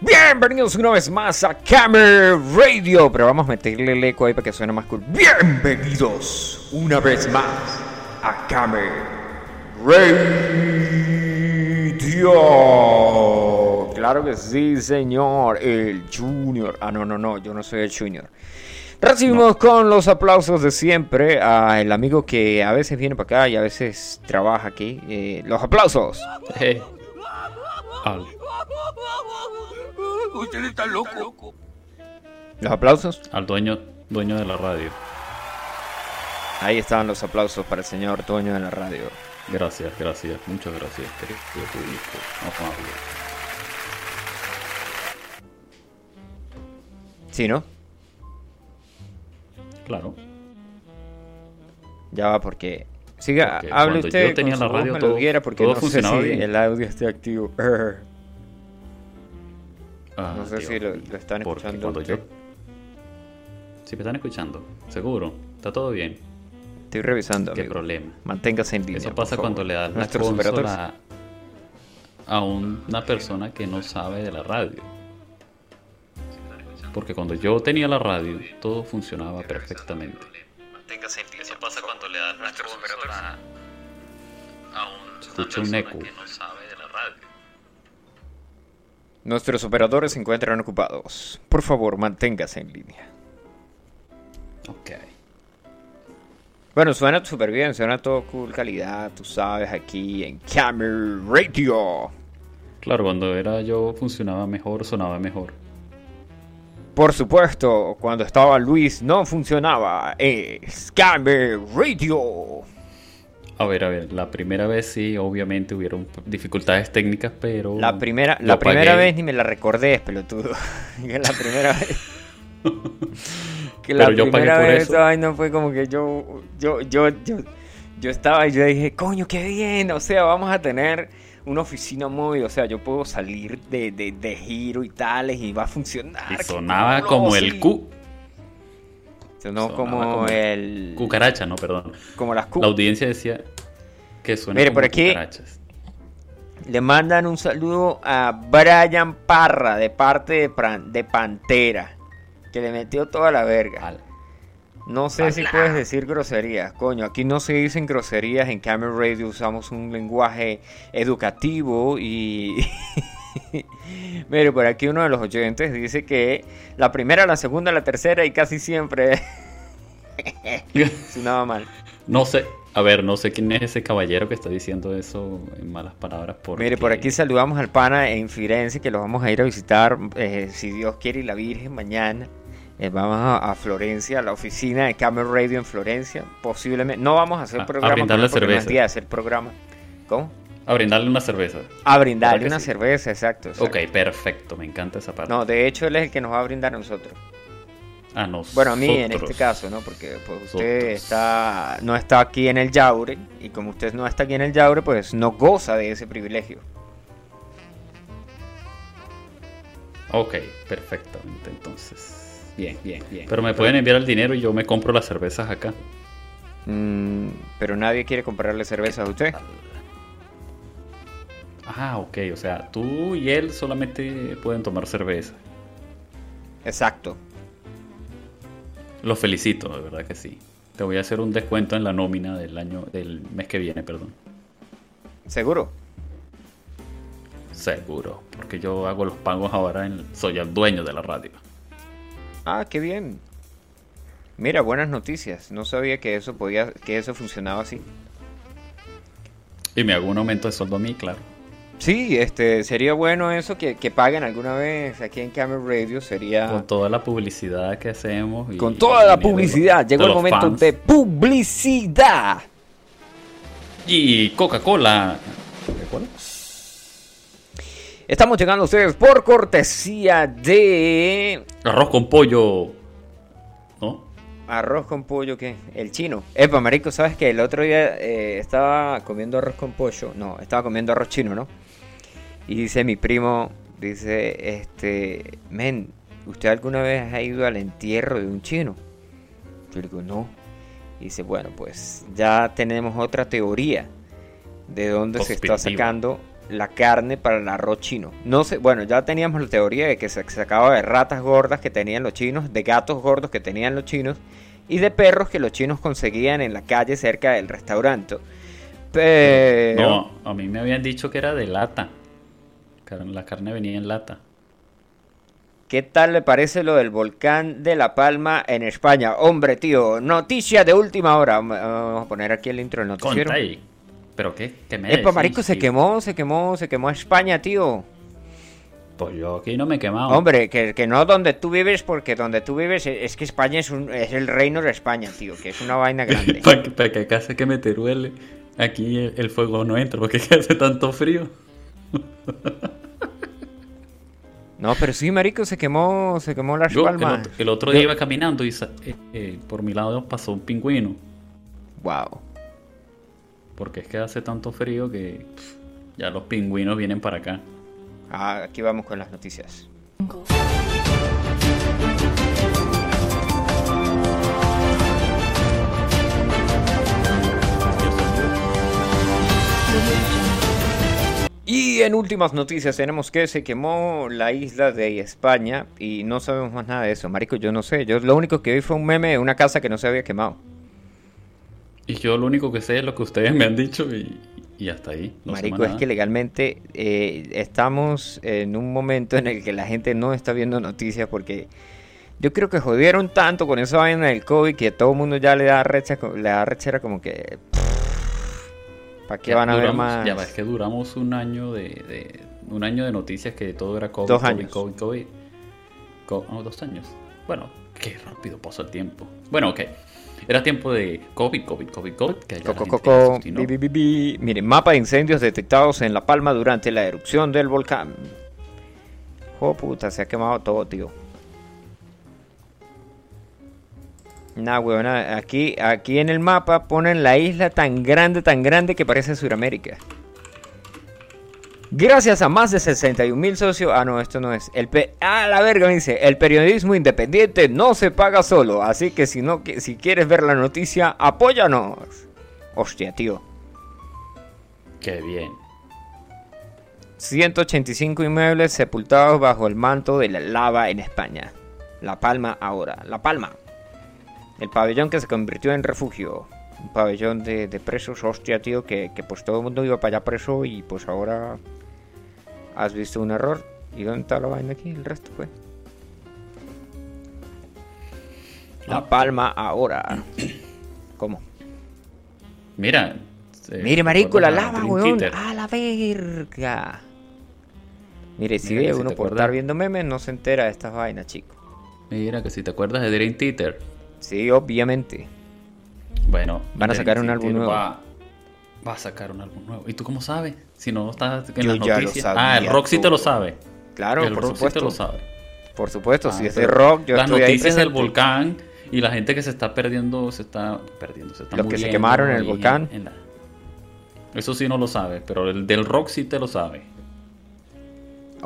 Bienvenidos una vez más a Camera Radio. Pero vamos a meterle el eco ahí para que suene más cool. Bienvenidos una vez más a Camera Radio. Claro que sí, señor. El Junior. Ah, no, no, no. Yo no soy el Junior. Recibimos con los aplausos de siempre al amigo que a veces viene para acá y a veces trabaja aquí. Eh, los aplausos. Eh, al- Usted está loco. Los aplausos. al dueño, dueño de la radio. Ahí estaban los aplausos para el señor dueño de la radio. Gracias, gracias, muchas gracias, querido público amable. Sí, ¿no? Claro. Ya va porque... Siga, Porque hable usted yo tenía con la radio, todo- porque todo no sé funcionaba si bien. el audio esté activo. Ah, No sé Dios si lo- lo están porque escuchando Cuando yo... Si me están escuchando, seguro, está todo bien. Estoy revisando, ¿Qué amigo. problema? Manténgase en línea, Eso por pasa favor. cuando le das la operadores. a, a un- una persona que no sabe de la radio. Porque cuando yo tenía la radio, todo funcionaba perfectamente. Eso pasa cuando le das la sponsor a, a un, eco. que no sabe. Nuestros operadores se encuentran ocupados. Por favor, manténgase en línea. Ok. Bueno, suena súper bien, suena todo cool calidad, tú sabes, aquí en Camera Radio. Claro, cuando era yo funcionaba mejor, sonaba mejor. Por supuesto, cuando estaba Luis no funcionaba. Es Camera Radio. A ver, a ver, la primera vez sí, obviamente hubieron dificultades técnicas, pero... La primera, la primera pagué. vez ni me la recordé, pelotudo. que la primera vez. que la Pero yo pagué primera por vez eso. esa vaina fue como que yo, yo, yo, yo, yo estaba y yo dije, coño, qué bien. O sea, vamos a tener una oficina móvil. O sea, yo puedo salir de, de, de giro y tales y va a funcionar. Y sonaba como el Q. Sonaba como, como el. Cucaracha, no, perdón. Como las. La audiencia decía que suena Mire, como por aquí- cucarachas. Le mandan un saludo a Brian Parra de parte de, Pran- de Pantera. Que le metió toda la verga. Al- No sé si puedes decir groserías. Coño, aquí no se dicen groserías. En Camera Radio usamos un lenguaje educativo y... Mire, por aquí uno de los oyentes dice que la primera, la segunda, la tercera y casi siempre sonaba mal. No sé, a ver, no sé quién es ese caballero que está diciendo eso en malas palabras. Porque... Mire, por aquí saludamos al pana en Firenze, que los vamos a ir a visitar, eh, si Dios quiere, y la Virgen mañana. Eh, vamos a, a Florencia, a la oficina de Camera Radio en Florencia. Posiblemente, no vamos a hacer A- a programa brindarle porque no es cerveza. día de hacer programa. ¿Cómo? A brindarle una cerveza. A brindarle una sí. cerveza, exacto, exacto. Ok, perfecto, me encanta esa parte. No, de hecho, él es el que nos va a brindar a nosotros. Ah, no. Bueno, a mí en este caso, ¿no? Porque pues, usted Nosotros. está, no está aquí en el Yaure, y como usted no está aquí en el Yaure, pues no goza de ese privilegio. Ok, perfectamente, entonces. Bien, bien, bien. Pero me pueden enviar el dinero y yo me compro las cervezas acá. Mm, pero nadie quiere comprarle cerveza a usted. Ah, ok, o sea, tú y él solamente pueden tomar cerveza. Exacto. Los felicito, de verdad que sí. Te voy a hacer un descuento en la nómina del año, del mes que viene, perdón. ¿Seguro? Seguro, porque yo hago los pagos ahora, en- soy el dueño de la radio. Ah, qué bien. Mira, buenas noticias. No sabía que eso podía, que eso funcionaba así. Y me hago un aumento de sueldo a mí, claro. Sí, este, sería bueno eso que, que paguen alguna vez aquí en Camera Radio. Sería Con toda la publicidad que hacemos. y con toda la publicidad. Llegó el momento fans. de publicidad. Y Coca-Cola. ¿Coca-Cola? Estamos llegando a ustedes por cortesía de Arroz con pollo. ¿No? arroz con pollo, ¿qué? El chino. Epa, marico, ¿sabes qué? El otro día eh, estaba comiendo arroz con pollo. No, estaba comiendo arroz chino, ¿no? Y dice mi primo, dice, este, men, ¿usted alguna vez ha ido al entierro de un chino? Yo le digo, no. Y dice, bueno, pues ya tenemos otra teoría de dónde se está sacando la carne para el arroz chino. No sé, bueno, ya teníamos la teoría de que se sacaba de ratas gordas que tenían los chinos, de gatos gordos que tenían los chinos y de perros que los chinos conseguían en la calle cerca del restaurante. Pero... No, a mí me habían dicho que era de lata. La carne venía en lata. ¿Qué tal le parece lo del volcán de La Palma en España? Hombre, tío, noticia de última hora. Vamos a poner aquí el intro del noticiero. ahí. ¿Pero qué? ¿Qué me Epa, marico, se quemó, se quemó, se quemó España, tío. Pues yo aquí no me he quemado. Hombre, que, que no donde tú vives, porque donde tú vives es, que España es, un, es el reino de España, tío, que es una vaina grande. para, que, para que acá se que me teruele, aquí el, fuego no entra, porque hace tanto frío. no, pero sí, marico, se quemó, se quemó la palmas. El, otro día iba caminando y eh, eh, por mi lado pasó un pingüino. Wow. Porque es que hace tanto frío que ya los pingüinos vienen para acá. Ah, aquí vamos con las noticias. Y en últimas noticias tenemos que se quemó la isla de España y no sabemos más nada de eso. Marico, yo no sé. Yo lo único que vi fue un meme de una casa que no se había quemado. Y yo lo único que sé es lo que ustedes me han dicho y, y hasta ahí. Marico, es que legalmente eh, estamos en un momento en el que la gente no está viendo noticias porque yo creo que jodieron tanto con esa vaina del COVID que a todo el mundo ya le da recha, le da rechera como que... ¿Para qué van a ver más? Ya es que duramos un año de, un año de noticias que todo era COVID, dos años. COVID, COVID, COVID. dos años. Bueno, qué rápido pasó el tiempo. Bueno, ok. Era tiempo de COVID, COVID, COVID, COVID. Que Coco, Miren, mapa de incendios detectados en La Palma durante la erupción del volcán. Oh puta, se ha quemado todo, tío. Nah, weón, aquí, aquí en el mapa ponen la isla tan grande, tan grande que parece Sudamérica. Gracias a más de 61 mil socios. Ah, no, esto no es. El ah, la verga, me dice. El periodismo independiente no se paga solo. Así que si, no, si quieres ver la noticia, apóyanos. Hostia, tío. Qué bien. 185 inmuebles sepultados bajo el manto de la lava en España. La Palma ahora. La Palma. El pabellón que se convirtió en refugio. Un pabellón de, presos. Hostia, tío. Que, que pues todo el mundo iba para allá preso y pues ahora has visto un error. ¿Y dónde está la vaina aquí? El resto fue. La palma ahora. ¿Cómo? Mira. Mire, marico, la lava, weón. A la verga. Mire, si ve uno por estar viendo memes, no se entera de estas vainas, chico. Mira, que si te acuerdas de Dream Theater. Sí, obviamente. Bueno, van a sacar un álbum nuevo. Va, va, a sacar un álbum nuevo. ¿Y tú cómo sabes? Si no estás en las noticias. ah, el rock sí te lo sabe. Claro, el por rock supuesto. Sí te lo sabe. Por supuesto, si ah, es de rock, yo Las noticias del volcán y la gente que se está perdiendo, se está perdiendo, se está Los que se quemaron en el volcán. Eso sí no lo sabe, pero el del rock sí te lo sabe.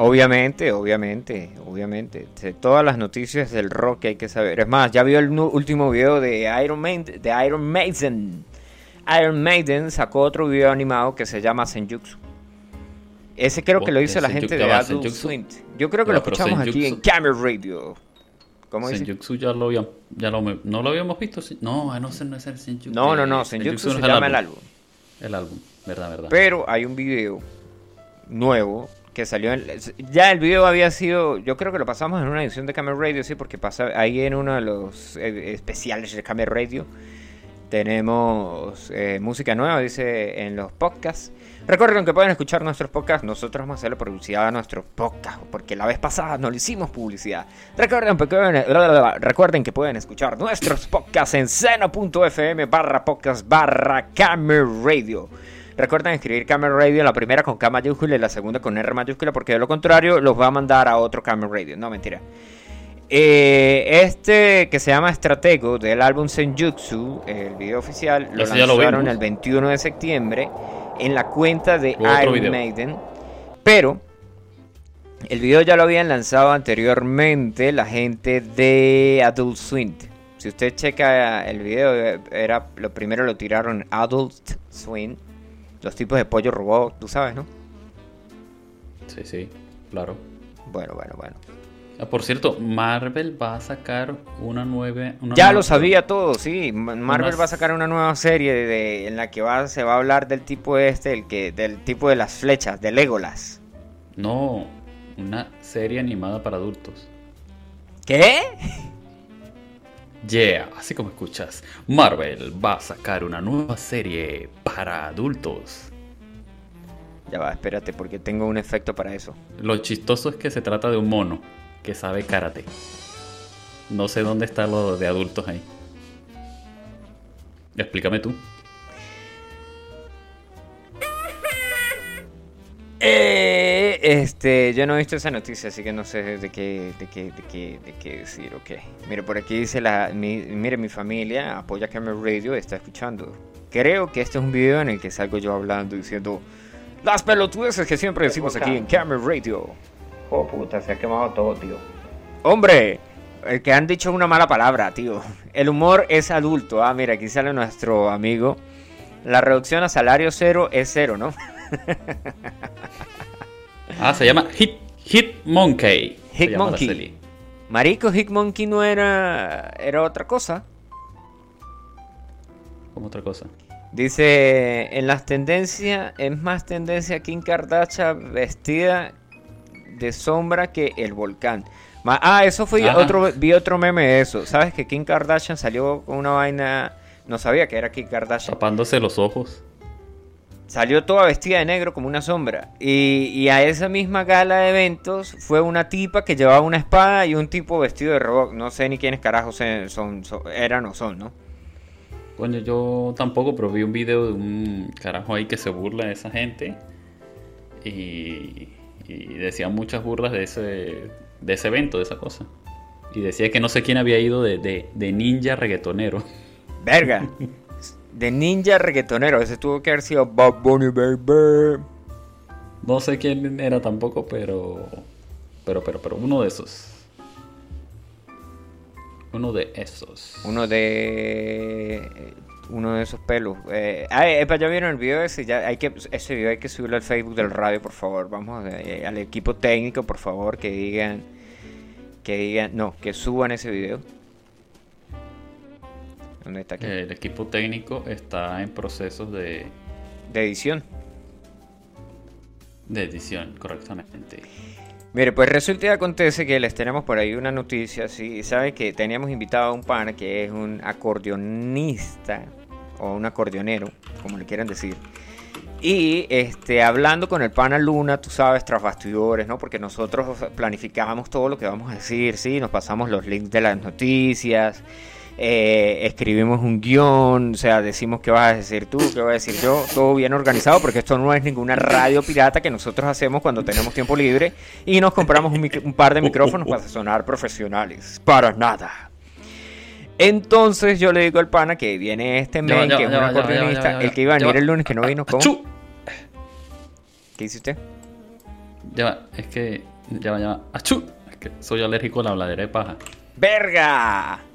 Obviamente, obviamente, obviamente. todas las noticias del rock que hay que saber. Es más, ya vio el último video de Iron, Maiden, de Iron Maiden. Iron Maiden sacó otro video animado que se llama Senjutsu. Ese creo que lo hizo la gente de Adult Swim. Yo creo que lo escuchamos aquí en Camera Radio. ¿Cómo dice? Senjutsu ya lo habíamos, ya lo, no lo habíamos visto. No, no, sé, no es el Senjutsu. No, no, no, Senjutsu, se llama el álbum. El álbum, verdad, verdad. Pero hay un video nuevo que salió en, ya el video había sido yo creo que lo pasamos en una edición de Camera Radio sí porque pasa ahí en uno de los eh, especiales de Camera Radio tenemos eh, música nueva, dice en los podcasts. Recuerden que pueden escuchar nuestros podcasts. Nosotros vamos a hacer la publicidad a nuestros podcasts. Porque la vez pasada no le hicimos publicidad. Recuerden, recuerden que pueden escuchar nuestros podcasts en seno.fm barra podcast barra Radio. Recuerden escribir Camera Radio, la primera con K mayúscula y la segunda con R mayúscula. Porque de lo contrario los va a mandar a otro Camera Radio. No, mentira. Eh, este que se llama Estratego del álbum Senjutsu, el video oficial, lo lanzaron el 21 de septiembre en la cuenta de Iron Maiden. Pero el video ya lo habían lanzado anteriormente la gente de Adult Swim. Si usted checa el video, era lo primero lo tiraron Adult Swim, los tipos de pollo robot, tú sabes, ¿no? Sí, sí, claro. Bueno, bueno, bueno. Ah, por cierto, Marvel va a sacar una nueva... ya lo sabía todo, sí. Marvel va a sacar una nueva serie de, en la que va, se va a hablar del tipo este, el que, del tipo de las flechas, de Legolas. No, una serie animada para adultos. ¿Qué? Yeah, así como escuchas, Marvel va a sacar una nueva serie para adultos. Ya va, espérate, porque tengo un efecto para eso. Lo chistoso es que se trata de un mono que sabe karate. No sé dónde está lo de adultos ahí. Explícame tú. Eh, este, yo no he visto esa noticia, así que no sé de qué, de qué, de qué, de qué decir, ok. Mire, por aquí dice la, mire, mi familia apoya Camera Radio, está escuchando. Creo que este es un video en el que salgo yo hablando diciendo las pelotudeces que siempre decimos aquí en Camera Radio. Oh puta, se ha quemado todo, tío. Hombre, el que han dicho una mala palabra, tío. El humor es adulto. Ah, mira, aquí sale nuestro amigo. La reducción a salario cero es cero, ¿no? Ah, se llama Hit, Hit Monkey. Hit Monkey. Marico, Hit Monkey no era. Era otra cosa. ¿Cómo otra cosa? Dice, en las tendencias, es más tendencia Kim Kardashian vestida de sombra que el volcán. Ah, eso fue otro, vi otro meme de eso. ¿Sabes que Kim Kardashian salió con una vaina, no sabía que era Kim Kardashian. Tapándose los ojos. Salió toda vestida de negro como una sombra. Y, a esa misma gala de eventos fue una tipa que llevaba una espada y un tipo vestido de robot. No sé ni quiénes carajos son, eran o son, ¿no? Bueno, yo tampoco, pero vi un video de un carajo ahí que se burla de esa gente. Y, decía muchas burlas de ese, de ese evento, de esa cosa. Y decía que no sé quién había ido de, ninja reggaetonero. Verga. de ninja reggaetonero. Ese tuvo que haber sido Bob Bunny Baby. No sé quién era tampoco, pero. Pero, pero, pero, uno de esos. Uno de esos. Uno de. Uno de esos pelos. Eh, ya vieron el video ese. Ya hay que, ese video hay que subirlo al Facebook del radio, por favor. Vamos eh, al equipo técnico, por favor, que digan. Que digan. No, que suban ese video. ¿Dónde está aquí? El equipo técnico está en procesos de. De edición. De edición, correctamente. Mire, pues resulta y acontece que les tenemos por ahí una noticia, sí, sabe que teníamos invitado a un pana que es un acordeonista o un acordeonero, como le quieran decir. Y este, hablando con el pana Luna, tú sabes, tras bastidores, ¿no? Porque nosotros planificamos todo lo que vamos a decir, ¿sí? Nos pasamos los links de las noticias, eh, escribimos un guion, o sea, decimos qué vas a decir tú, qué voy a decir yo, todo bien organizado, porque esto no es ninguna radio pirata que nosotros hacemos cuando tenemos tiempo libre y nos compramos un, par de micrófonos para sonar profesionales. Para nada. Entonces yo le digo al pana que viene este men, que es un acordeonista, el que iba a venir el lunes, que no vino, ¿cómo? ¿Qué dice usted? Ya va, es que, ya va, ya va. ¡Achú! Es que soy alérgico a la bladera de paja. ¡Verga!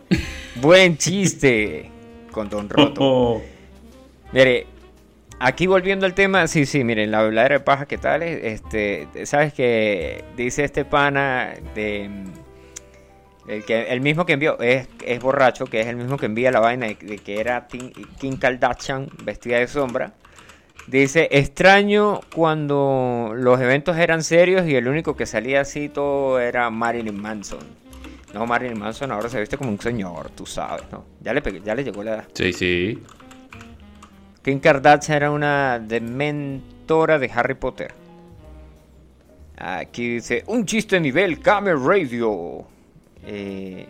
Buen chiste con Don Roto. Mire, aquí volviendo al tema, sí, sí, miren, la de paja, ¿qué tal? Este, sabes que dice este pana de el que el mismo que envió es, es borracho, que es el mismo que envía la vaina de, que era Kim Kardashian vestida de sombra. Dice, extraño cuando los eventos eran serios y el único que salía así todo era Marilyn Manson. No, Marilyn Manson ahora se viste como un señor, tú sabes, ¿no? Ya le, ya le llegó la edad. Sí, sí. Kim Kardashian era una dementora de Harry Potter. Aquí dice, un chiste a nivel Camel Radio. Eh,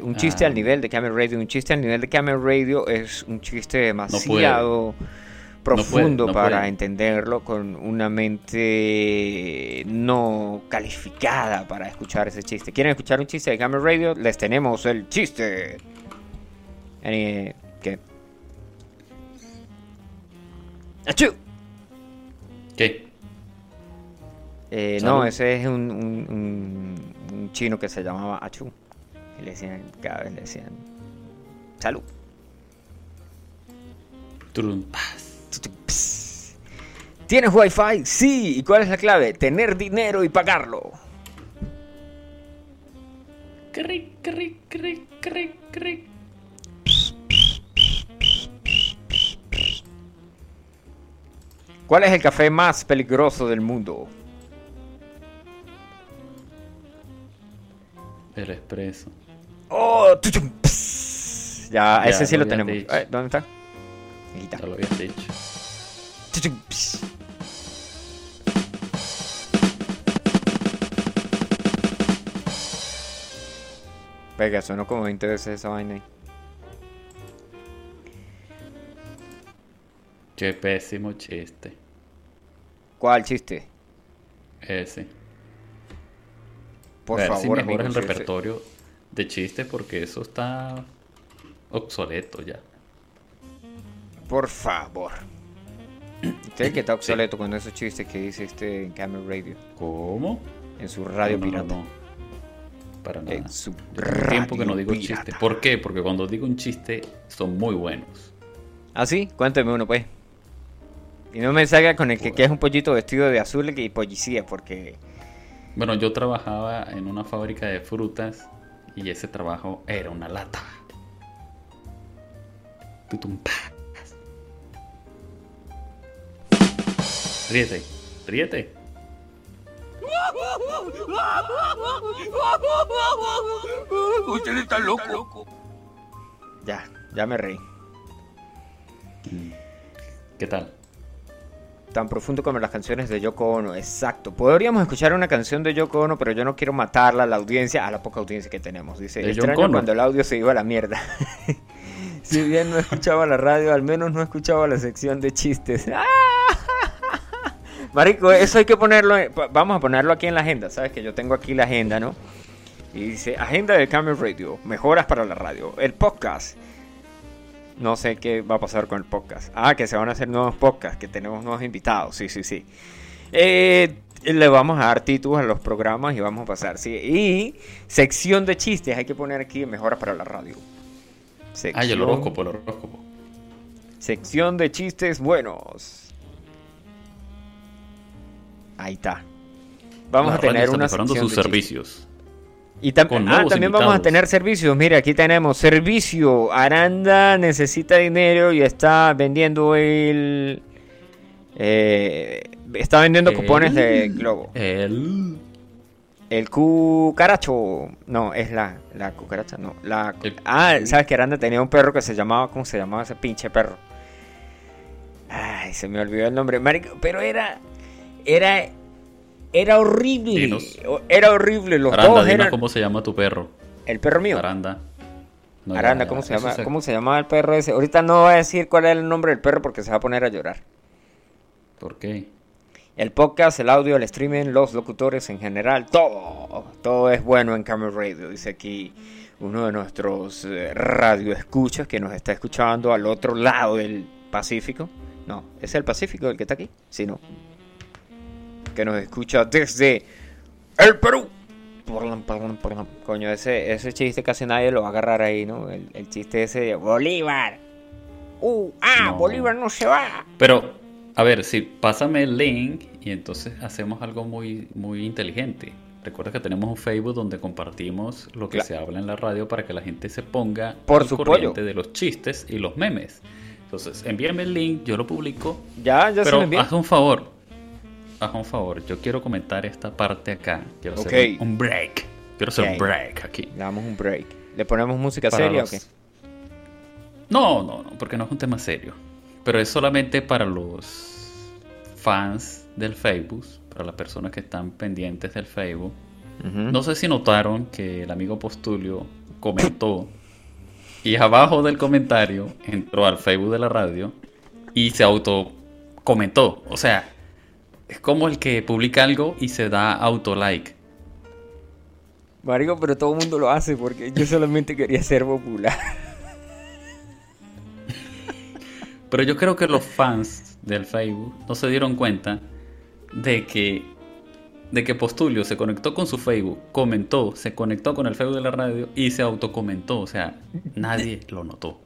un chiste al ah. nivel de Camel Radio. Un chiste al nivel de Camel Radio es un chiste demasiado profundo para entenderlo con una mente no calificada para escuchar ese chiste. ¿Quieren escuchar un chiste de Gamer Radio? Les tenemos el chiste. ¿Qué? ¡Achú! ¿Qué? Eh, no, ese es un, un, chino que se llamaba Achu. Y le decían, cada vez le decían, salud. ¿Tienes wifi? Sí. ¿Y cuál es la clave? Tener dinero y pagarlo. Cric, cric, cric, cric, cric. ¿Cuál es el café más peligroso del mundo? El expreso. Oh, tuchum, ya, Ya, ese sí lo tenemos. dicho. ¿Dónde está? Aquí está. Ya lo habías dicho. Venga, sonó como 20 veces esa vaina ahí. Qué pésimo chiste. ¿Cuál chiste? Ese. Por a ver si favor, mejoras amigos, el repertorio de chistes porque eso está obsoleto ya. Por favor. Usted que está obsoleto con esos chistes que dice este en Camel Radio. ¿Cómo? En su radio No, no, pirata. no, no. Para nada. En su tengo tiempo que no radio digo pirata. chistes. ¿Por qué? Porque cuando digo un chiste son muy buenos. ¿Ah, sí? Cuénteme uno, pues. Y no me salga con el que, que es un pollito vestido de azul y policía, porque... Bueno, yo trabajaba en una fábrica de frutas y ese trabajo era una lata. Tutum, Ríete, ríete. Usted está loco. Ya, ya me reí. ¿Qué tal? Tan profundo como las canciones de Yoko Ono, exacto. Podríamos escuchar una canción de Yoko Ono, pero yo no quiero matarla a la audiencia, a la poca audiencia que tenemos. Dice, ¿De extraño cuando el audio se iba a la mierda. si bien no escuchaba la radio, al menos no escuchaba la sección de chistes. ¡Ah! Marico, eso hay que ponerlo, en- vamos a ponerlo aquí en la agenda, sabes que yo tengo aquí la agenda, ¿no? Y dice, agenda de Camel Radio, mejoras para la radio, el podcast. No sé qué va a pasar con el podcast. Ah, que se van a hacer nuevos podcasts, que tenemos nuevos invitados, sí, sí, sí. Eh, le vamos a dar títulos a los programas y vamos a pasar, sí. Y sección de chistes, hay que poner aquí mejoras para la radio. Ah, y el horóscopo, el horóscopo. Sección de chistes buenos. Ahí está. Vamos La a tener una mejorando sus de servicios. Y tam- con ah, también vamos a tener servicios. Mira, aquí tenemos servicio. Aranda necesita dinero y está vendiendo el. eh, está vendiendo cupones de Globo. El... El cucaracho. No, es la, la cucaracha. No, la. El- Ah, sabes que Aranda tenía un perro que se llamaba. ¿Cómo se llamaba ese pinche perro? Ay, se me olvidó el nombre. Marico, pero era. Era. Era horrible. Dinos. Era horrible. Los Aranda, dos eran. cómo se llama tu perro. El perro mío. Aranda. No, Aranda, ya, ¿cómo se llama? ¿Cómo se llamaba el perro ese? Ahorita no voy a decir cuál es el nombre del perro porque se va a poner a llorar. ¿Por qué? El podcast, el audio, el streaming, los locutores en general, todo, todo es bueno en Camel Radio. Dice aquí uno de nuestros eh, radioescuchas que nos está escuchando al otro lado del Pacífico. No, ¿es el Pacífico el que está aquí? Sí, no. Que nos escucha desde el Perú. Perdón, perdón, perdón. Coño, ese, ese chiste casi nadie lo va a agarrar ahí, ¿no? El, el chiste ese de Bolívar. Uh, ah, No. Bolívar no se va. Pero, a ver, sí, pásame el link y entonces hacemos algo muy, muy inteligente. Recuerda que tenemos un Facebook donde compartimos lo que se habla en la radio para que la gente se ponga Por al su corriente pollo. de los chistes y los memes. Entonces, envíame el link, yo lo publico. Ya, ya se pero lo envié. haz un favor. Haz un favor, yo quiero comentar esta parte acá. Quiero hacer un, un break. Quiero hacer Ok. un break aquí. Le damos un break. ¿Le ponemos música Para seria los- o qué? No, no, no, porque no es un tema serio. Pero es solamente para los fans del Facebook, para las personas que están pendientes del Facebook. Ujú. No sé si notaron que el amigo Postulio comentó y abajo del comentario entró al Facebook de la radio y se auto comentó. O sea, es como el que publica algo y se da auto like. Marico, pero todo el mundo lo hace porque yo solamente quería ser popular. Pero yo creo que los fans del Facebook no se dieron cuenta de que de que Postulio se conectó con su Facebook, comentó, se conectó con el Facebook de la radio y se autocomentó, o sea, nadie lo notó.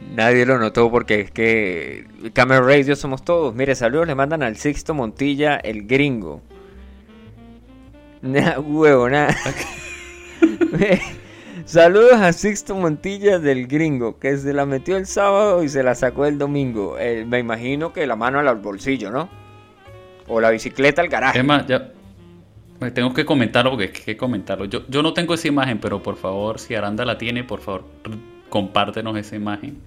Nadie lo notó porque es que Camel Radio somos todos. Mire, saludos le mandan al Sixto Montilla, el gringo. Nah, huevo, nada. saludos a Sixto Montilla del gringo, que se la metió el sábado y se la sacó el domingo. Eh, me imagino que la mano al bolsillo, ¿no? O la bicicleta al garaje. Es más, ya. me Tengo que comentarlo porque hay que comentarlo. Yo, yo no tengo esa imagen, pero por favor, si Aranda la tiene, por favor, compártenos esa imagen.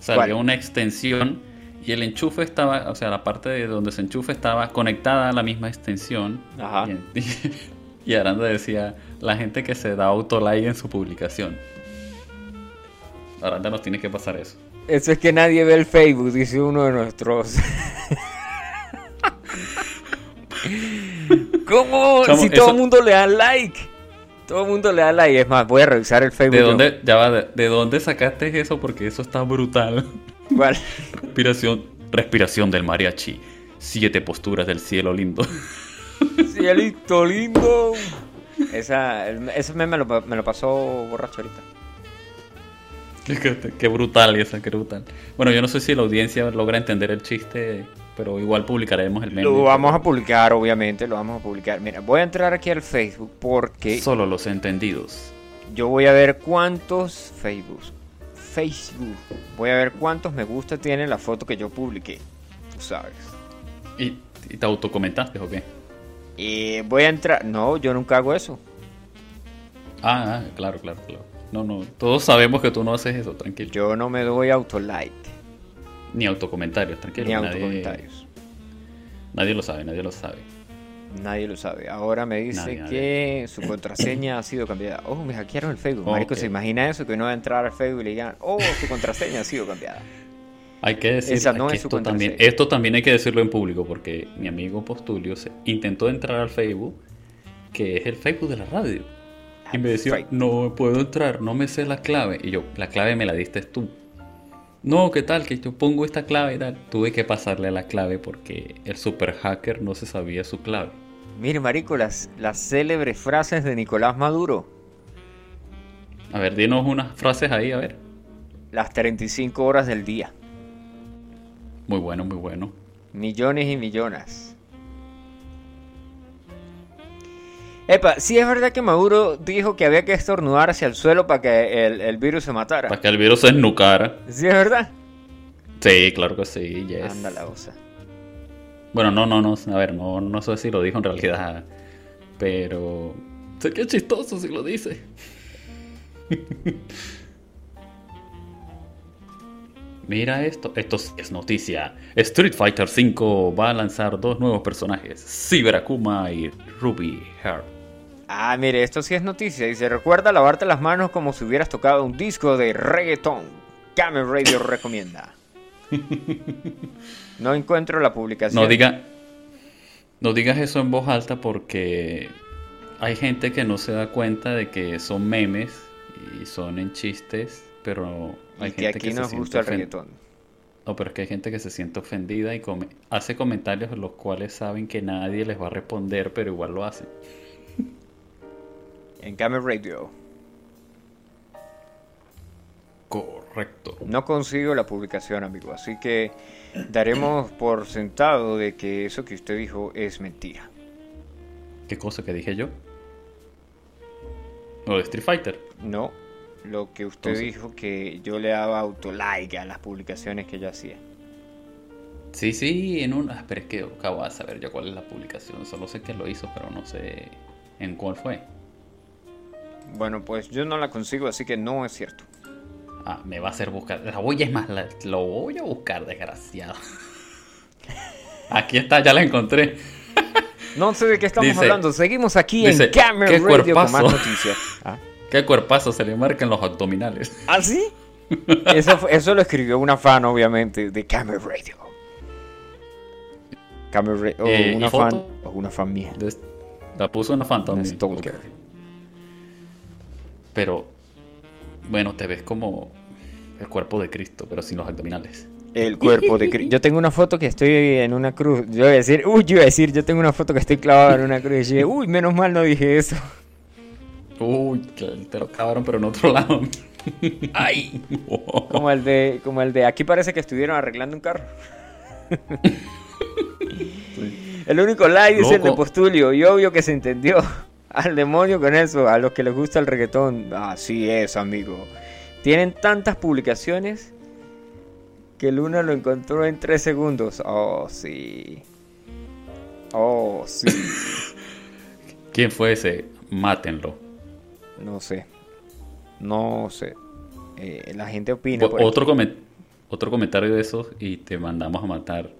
Salió ¿Cuál? una extensión y el enchufe estaba, o sea, la parte de donde se enchufe estaba conectada a la misma extensión. Ajá. Y, y Aranda decía, la gente que se da autolike en su publicación. Aranda nos tiene que pasar eso. Eso es que nadie ve el Facebook, dice uno de nuestros. ¿Cómo? Chamo, si todo eso- el mundo le da like. Todo el mundo le da like. Es más, voy a revisar el Facebook. ¿De dónde, ya va, de, de dónde sacaste eso? Porque eso está brutal. ¿Cuál? Respiración, respiración del mariachi. Siete posturas del cielo lindo. Cielito lindo. Esa, ese meme me lo, me lo pasó borracho ahorita. qué, qué brutal esa, qué brutal. Bueno, yo no sé si la audiencia logra entender el chiste, pero igual publicaremos el meme. Lo vamos a publicar, obviamente, lo vamos a publicar. Mira, voy a entrar aquí al Facebook porque Solo los entendidos. yo voy a ver cuántos Facebook. Facebook. Voy a ver cuántos me gusta tiene la foto que yo publiqué. Tú sabes. ¿Y, y te autocomentaste o qué? Y voy a entrar. No, yo nunca hago eso. Ah, ah, claro, claro, claro. No, no, todos sabemos que tú no haces eso, tranquilo. Yo no me doy autolike Ni autocomentarios, tranquilo. ni nadie- autocomentarios. Nadie lo sabe, nadie lo sabe. Nadie lo sabe. Ahora me dice Nadie, nadie. que su contraseña ha sido cambiada. Oh, me hackearon el Facebook. Marico. ¿se imagina eso? Que uno va a entrar al Facebook y le digan, oh, su contraseña ha sido cambiada. Hay que decir Esa no que es su esto, también, esto también hay que decirlo en público porque mi amigo Postulio se intentó entrar al Facebook, que es el Facebook de la radio. Y me decía, no puedo entrar, no me sé la clave. Y yo, la clave me la diste tú. No, ¿qué tal? Que yo pongo esta clave y tal. Tuve que pasarle la clave porque el super hacker no se sabía su clave. Mire, marico, las, las célebres frases de Nicolás Maduro. A ver, dinos unas frases ahí, a ver. Las 35 horas del día. Muy bueno, muy bueno. Millones y millones. Epa, sí es verdad que Maduro dijo que había que estornudar hacia el suelo para que el, el virus se matara. Para que el virus se esnucara. Sí es verdad. Sí, claro que sí, yes. Anda la osa. Bueno, no, no, no, a ver, no, no sé si lo dijo en realidad, pero sé que es chistoso si lo dice. Mira esto, esto es noticia. Street Fighter V va a lanzar dos nuevos personajes, Cyber Akuma y Ruby Heart. Ah, mire, esto sí es noticia. Dice, recuerda lavarte las manos como si hubieras tocado un disco de reggaetón. Camel Radio recomienda. No encuentro la publicación. No diga, no digas eso en voz alta porque hay gente que no se da cuenta de que son memes y son en chistes, pero hay y que gente aquí que se nos siente gusta el ofen- reggaetón. No, pero es que hay gente que se siente ofendida y come- hace comentarios los cuales saben que nadie les va a responder, pero igual lo hacen. En Camel Radio. Correcto. No consigo la publicación, amigo. Así que daremos por sentado de que eso que usted dijo es mentira. ¿Qué cosa que dije yo? Lo de Street Fighter. No, lo que usted Entonces- dijo que yo le daba autolike a las publicaciones que yo hacía. Sí, sí, en un... Ah, pero es que acabo de saber yo cuál es la publicación. Solo sé que lo hizo, pero no sé en cuál fue. Bueno, pues yo no la consigo, así que no es cierto. Ah, me va a hacer buscar. La voy es más, la- lo voy a buscar, desgraciado. Aquí está, ya la encontré. No sé de qué estamos Dice- hablando. Seguimos aquí dice, en Camel ¿qué Radio con más cuerpazo? noticias. ¿Ah? ¿Qué cuerpazo se le marcan los abdominales? ¿Ah, sí? Eso, eso lo escribió una fan, obviamente, de Camel Radio. Camel Radio. Eh, ¿y una fan. o una fan mía. La puso en la Phantom. Una stalker. Pero, bueno, te ves como el cuerpo de Cristo, pero sin los abdominales. El cuerpo de Cristo. Yo tengo una foto que estoy en una cruz. Yo iba a decir, uy, yo iba a decir, yo tengo una foto que estoy clavado en una cruz. Y dije, uy, menos mal no dije eso. Uy, te lo acabaron, pero en otro lado. ¡Ay! Como el de, como el de aquí parece que estuvieron arreglando un carro. el único like es el de. Postulio y obvio que se entendió. Al demonio con eso, a los que les gusta el reggaetón. Así es, amigo. Tienen tantas publicaciones que Luna lo encontró en tres segundos. Oh, sí. Oh, sí. ¿Quién fue ese? Mátenlo. No sé. No sé. Eh, la gente opina. O- por otro, otro comentario de esos y te mandamos a matar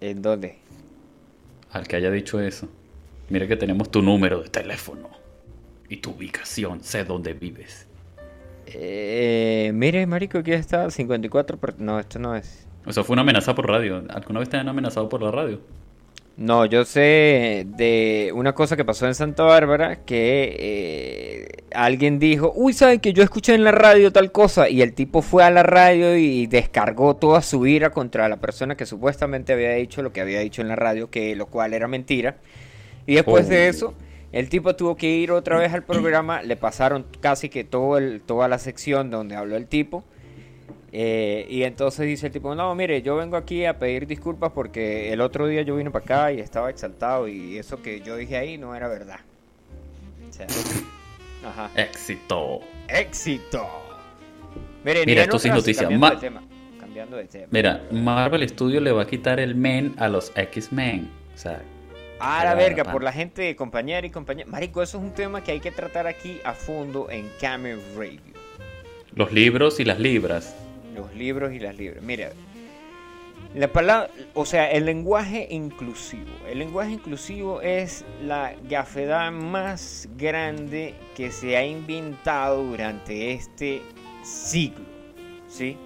¿En dónde? al que haya dicho eso. Mira que tenemos tu número de teléfono y tu ubicación. Sé dónde vives. Eh, mire, marico, aquí está 54. per- No, esto no es. Eso fue una amenaza por radio. ¿Alguna vez te han amenazado por la radio? No, yo sé de una cosa que pasó en Santa Bárbara que eh, alguien dijo, uy, ¿saben que yo escuché en la radio tal cosa? Y el tipo fue a la radio y descargó toda su ira contra la persona que supuestamente había dicho lo que había dicho en la radio, que lo cual era mentira. Y después de eso, el tipo tuvo que ir otra vez al programa, le pasaron casi que todo el, toda la sección donde habló el tipo. Eh, y entonces dice el tipo, no, mire, yo vengo aquí a pedir disculpas porque el otro día yo vine para acá y estaba exaltado y eso que yo dije ahí no era verdad. O sea, ajá. Éxito. ¡Éxito! Mire, Mira, esto sí es otras, noticia. Cambiando Ma- de tema. Cambiando de tema. Mira, Marvel Studio le va a quitar el men a los X-Men. O sea, A la Pero, verga, por la gente de compañera y compañera. Marico, eso es un tema que hay que tratar aquí a fondo en Camel Radio. los libros y las libras. Los libros y las libros. Mira, la palabra, o sea, el lenguaje inclusivo. El lenguaje inclusivo es la gafedad más grande que se ha inventado durante este siglo. ¿Sí?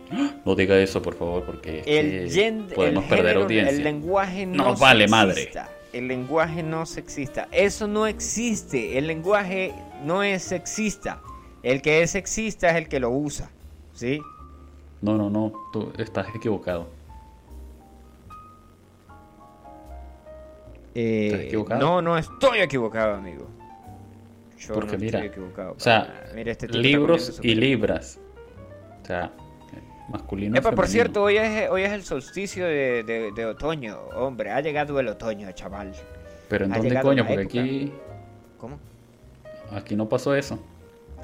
No diga eso, por favor, porque es El, gen- podemos el perder género, audiencia. El lenguaje no Nos vale sexista. El lenguaje no sexista. Eso no existe. El lenguaje no es sexista. El que es sexista es el que lo usa. ¿Sí? No, no, no, tú estás equivocado. Eh, ¿Estás equivocado? No, no estoy equivocado, amigo. Yo Porque no mira, estoy equivocado. O sea. Mira, este libros y libras. O sea, masculino. y Epa, por cierto, hoy es, hoy es el solsticio de, de- de otoño. Hombre, ha llegado el otoño, chaval. Pero en ha dónde coño, porque época. aquí, ¿Cómo? aquí no pasó eso.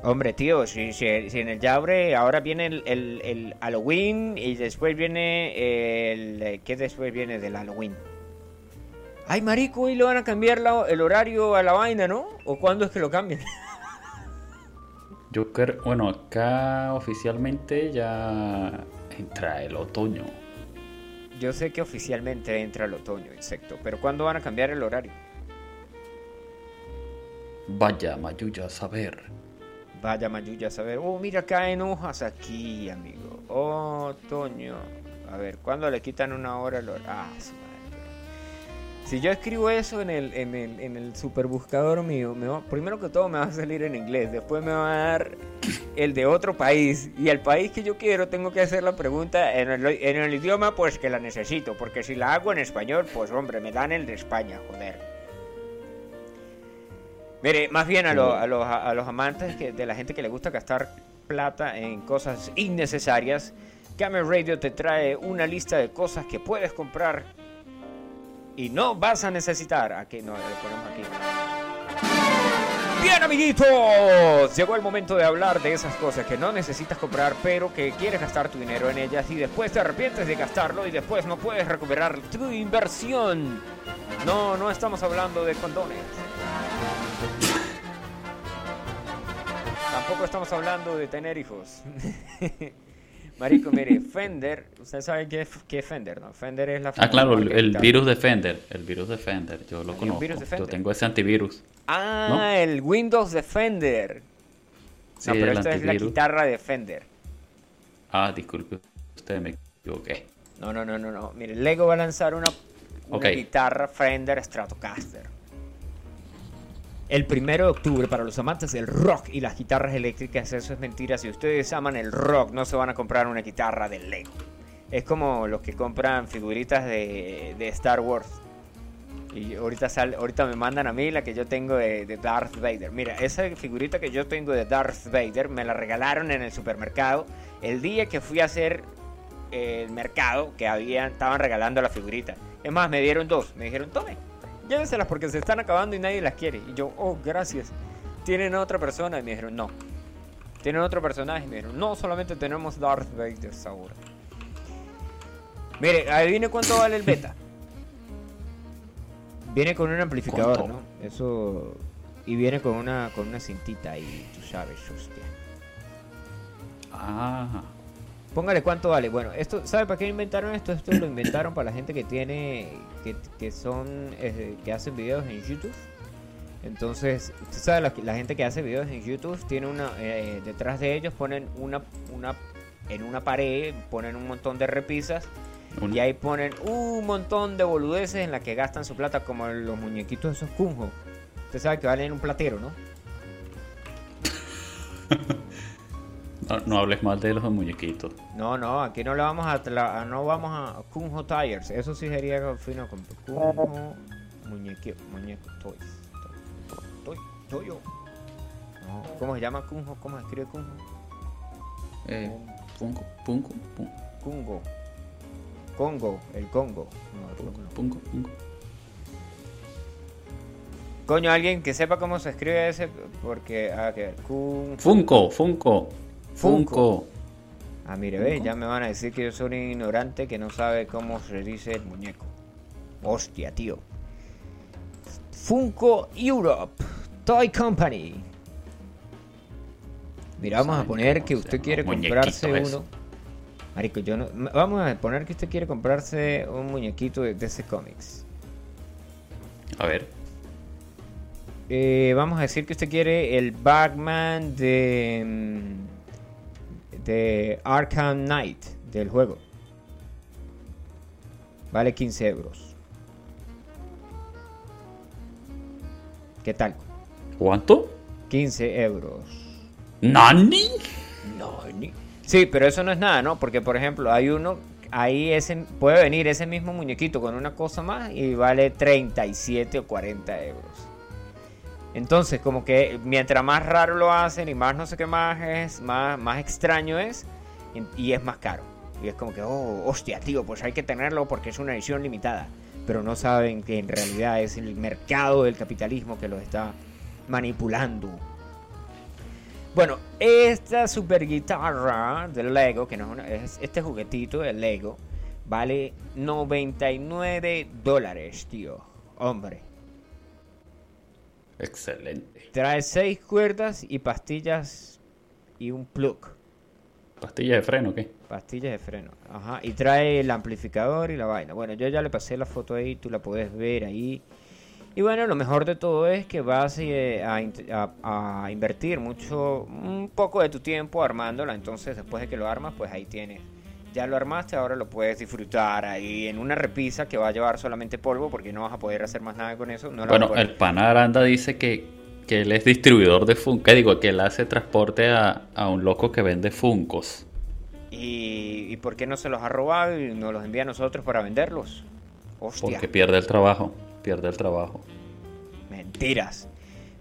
Hombre, tío, si, si- si en el Yabre ahora viene el, el- el Halloween y después viene el... ¿Qué después viene del Halloween? Ay, marico, hoy le van a cambiar la- el horario a la vaina, ¿no? ¿O cuándo es que lo cambian? Yo creo, bueno, acá oficialmente ya entra el otoño. Yo sé que oficialmente entra el otoño, insecto, pero ¿cuándo van a cambiar el horario? Vaya, Mayuya, a saber. Vaya Mayuya a saber. Oh, mira, caen hojas aquí, amigo. Otoño. A ver, ¿cuándo le quitan una hora al hor- Ah, madre. Si yo escribo eso en el, en el, en el superbuscador mío, me va- primero que todo me va a salir en inglés, después me va a dar el de otro país. Y el país que yo quiero tengo que hacer la pregunta en el, en el idioma pues que la necesito, porque si la hago en español, pues hombre, me dan el de España, joder. Mire, más bien a, lo- a los, a los amantes que, de la gente que le gusta gastar plata en cosas innecesarias, Camel Radio te trae una lista de cosas que puedes comprar y no vas a necesitar. Aquí no, le ponemos aquí. Bien, amiguitos, llegó el momento de hablar de esas cosas que no necesitas comprar, pero que quieres gastar tu dinero en ellas y después te arrepientes de gastarlo y después no puedes recuperar tu inversión. No, no estamos hablando de condones. Tampoco estamos hablando de tener hijos. Marico, mire, Fender, usted sabe qué es, qué es Fender, ¿no? Fender es la Ah, claro, el, el de virus Defender. El virus Defender, yo lo ¿Hay un conozco. virus Yo Defender? tengo ese antivirus. Ah, ¿no? el Windows Defender. Sí, no, pero esta es la guitarra de Fender. Ah, disculpe, usted me equivoqué. No, no, no, no, no. Mire, Lego va a lanzar una, una guitarra Fender Stratocaster. El primero de octubre para los amantes del rock y las guitarras eléctricas, eso es mentira. Si ustedes aman el rock, no se van a comprar una guitarra de Lego. Es como los que compran figuritas de, Star Wars. Y ahorita ahorita me mandan a mí la que yo tengo de, de Darth Vader. Mira, esa figurita que yo tengo de Darth Vader me la regalaron en el supermercado el día que fui a hacer el mercado que habían, estaban regalando la figurita. Es más, me dieron dos. Me dijeron, tome, llévenselas porque se están acabando y nadie las quiere. Y yo, oh, gracias. ¿Tienen otra persona? Y me dijeron, no. ¿Tienen otro personaje? Y me dijeron, no, solamente tenemos Darth Vader ahora. Mire, adivine cuánto vale el beta. Viene con un amplificador, ¿Cuánto? ¿no? Eso. Y viene con una, con una cintita ahí, tú sabes, hostia. Ah, Póngale cuánto vale. Bueno, esto, ¿sabe para qué inventaron esto? Esto lo inventaron para la gente que tiene, que, que son, eh, que hacen videos en YouTube. Entonces, usted sabe, la, la gente que hace videos en YouTube tiene una, eh, detrás de ellos ponen una, una, en una pared, ponen un montón de repisas y ahí ponen un montón de boludeces en las que gastan su plata, como los muñequitos esos Kunjo. Usted sabe que valen un platero, ¿no? no, hables mal de los muñequitos. No, no, aquí no le vamos a, no vamos a Kunjo Tires. Eso sí sería fino con Kunjo muñequito, muñeco toys. Toy, toyo. No, ¿cómo se llama Kunjo? ¿Cómo se escribe Kunjo? Eh, punco, punco, Kungo. Congo, el Congo. No, el Congo no. punco, punco. Coño, alguien que sepa cómo se escribe ese, porque a ver, Kun Funko, Funko, Funko. Ah, mire, ve, ya me van a decir que yo soy un ignorante que no sabe cómo se dice el muñeco. Hostia, tío. Funko Europe Toy Company. Mira, vamos a poner que usted quiere comprarse uno. Marico, yo no. Vamos a poner que usted quiere comprarse un muñequito de DC Comics. A ver, Eh, vamos a decir que usted quiere el Batman de. De Arkham Knight del juego. Vale 15 euros. ¿Qué tal? ¿cuánto? 15 euros. ¿Nani? No, ni- Sí, pero eso no es nada, ¿no? Porque, por ejemplo, hay uno. Ahí ese, puede venir ese mismo muñequito con una cosa más y vale 37 o 40 euros. Entonces, como que mientras más raro lo hacen y más no sé qué más es, más, más extraño es y, es más caro. Y es como que, oh, hostia, tío, pues hay que tenerlo porque es una edición limitada. Pero no saben que en realidad es el mercado del capitalismo que los está manipulando. Bueno, esta super guitarra del Lego, que no es, una- es este juguetito de Lego, vale 99 dólares, tío. Hombre. Excelente. Trae seis cuerdas y pastillas y un plug. ¿Pastilla de freno qué? Pastillas de freno. Ajá. Y trae el amplificador y la vaina. Bueno, yo ya le pasé la foto ahí, tú la puedes ver ahí. Y bueno, lo mejor de todo es que vas eh, a- a invertir mucho, un poco de tu tiempo armándola. Entonces, después de que lo armas, pues ahí tienes. Ya lo armaste, ahora lo puedes disfrutar ahí en una repisa que va a llevar solamente polvo porque no vas a poder hacer más nada con eso. No Bueno, el pana Aranda dice que, que él es distribuidor de Funko. ¿Qué digo? Que él hace transporte a, a un loco que vende Funcos. ¿Y, ¿Y por qué no se los ha robado y nos los envía a nosotros para venderlos? Hostia. Porque pierde el trabajo. Pierde el trabajo. Mentiras.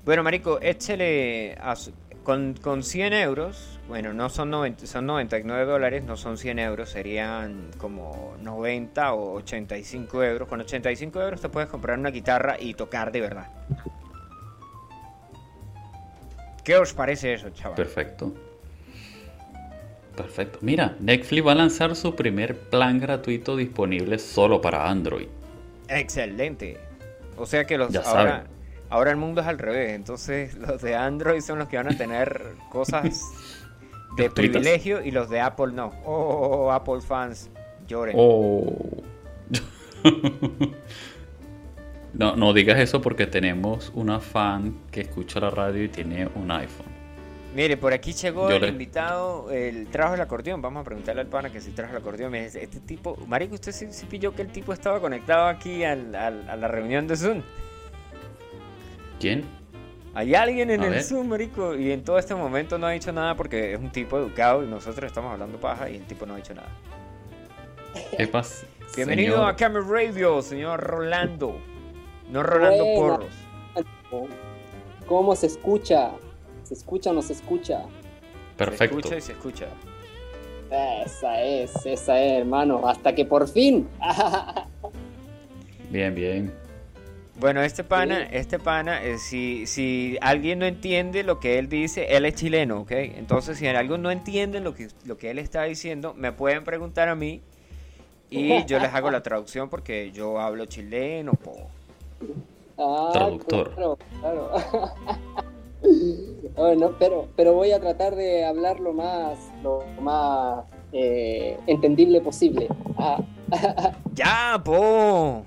Bueno, marico, échele a su- con, con 100 euros, bueno, no son, 90, son 99 dólares, no son 100 euros, serían como 90 o 85 euros. Con 85 euros te puedes comprar una guitarra y tocar de verdad. ¿Qué os parece eso, chaval? Perfecto. Perfecto. Mira, Netflix va a lanzar su primer plan gratuito disponible solo para Android. Excelente. O sea que los Ya ahora, saben. Ahora el mundo es al revés. Entonces los de Android son los que van a tener cosas de privilegio y los de Apple no. Oh, Apple fans, lloren. Oh. no, no digas eso porque tenemos una fan que escucha la radio y tiene un iPhone. Mire, por aquí llegó Yo el le- invitado, el trajo el acordeón. Vamos a preguntarle al pana que si trajo el acordeón. Me dice, Este tipo, Marico, usted sí, sí pilló que el tipo estaba conectado aquí al- al- a la reunión de Zoom. ¿Quién? Hay alguien en A el ver. Zoom, marico, y en todo este momento no ha dicho nada porque es un tipo educado y nosotros estamos hablando paja y el tipo no ha dicho nada. ¿Qué pasa? Bienvenido señor? a Camera Radio, señor Rolando. No Rolando Buena. Porros. ¿Cómo se escucha? ¿Se escucha o no se escucha? Perfecto. Se escucha y se escucha. Esa es, esa es, hermano. Hasta que por fin. Bien, bien. Bueno, este pana, Sí. este pana, eh, si, si alguien no entiende lo que él dice, él es chileno, ¿ok? Entonces, si alguien no entiende lo que, lo que él está diciendo, me pueden preguntar a mí y yo les hago la traducción porque yo hablo chileno, po. Ah, Traductor. Claro, claro. bueno, pero, pero voy a tratar de hablar lo más, lo más eh, entendible posible. Ah, ¡Ya, po!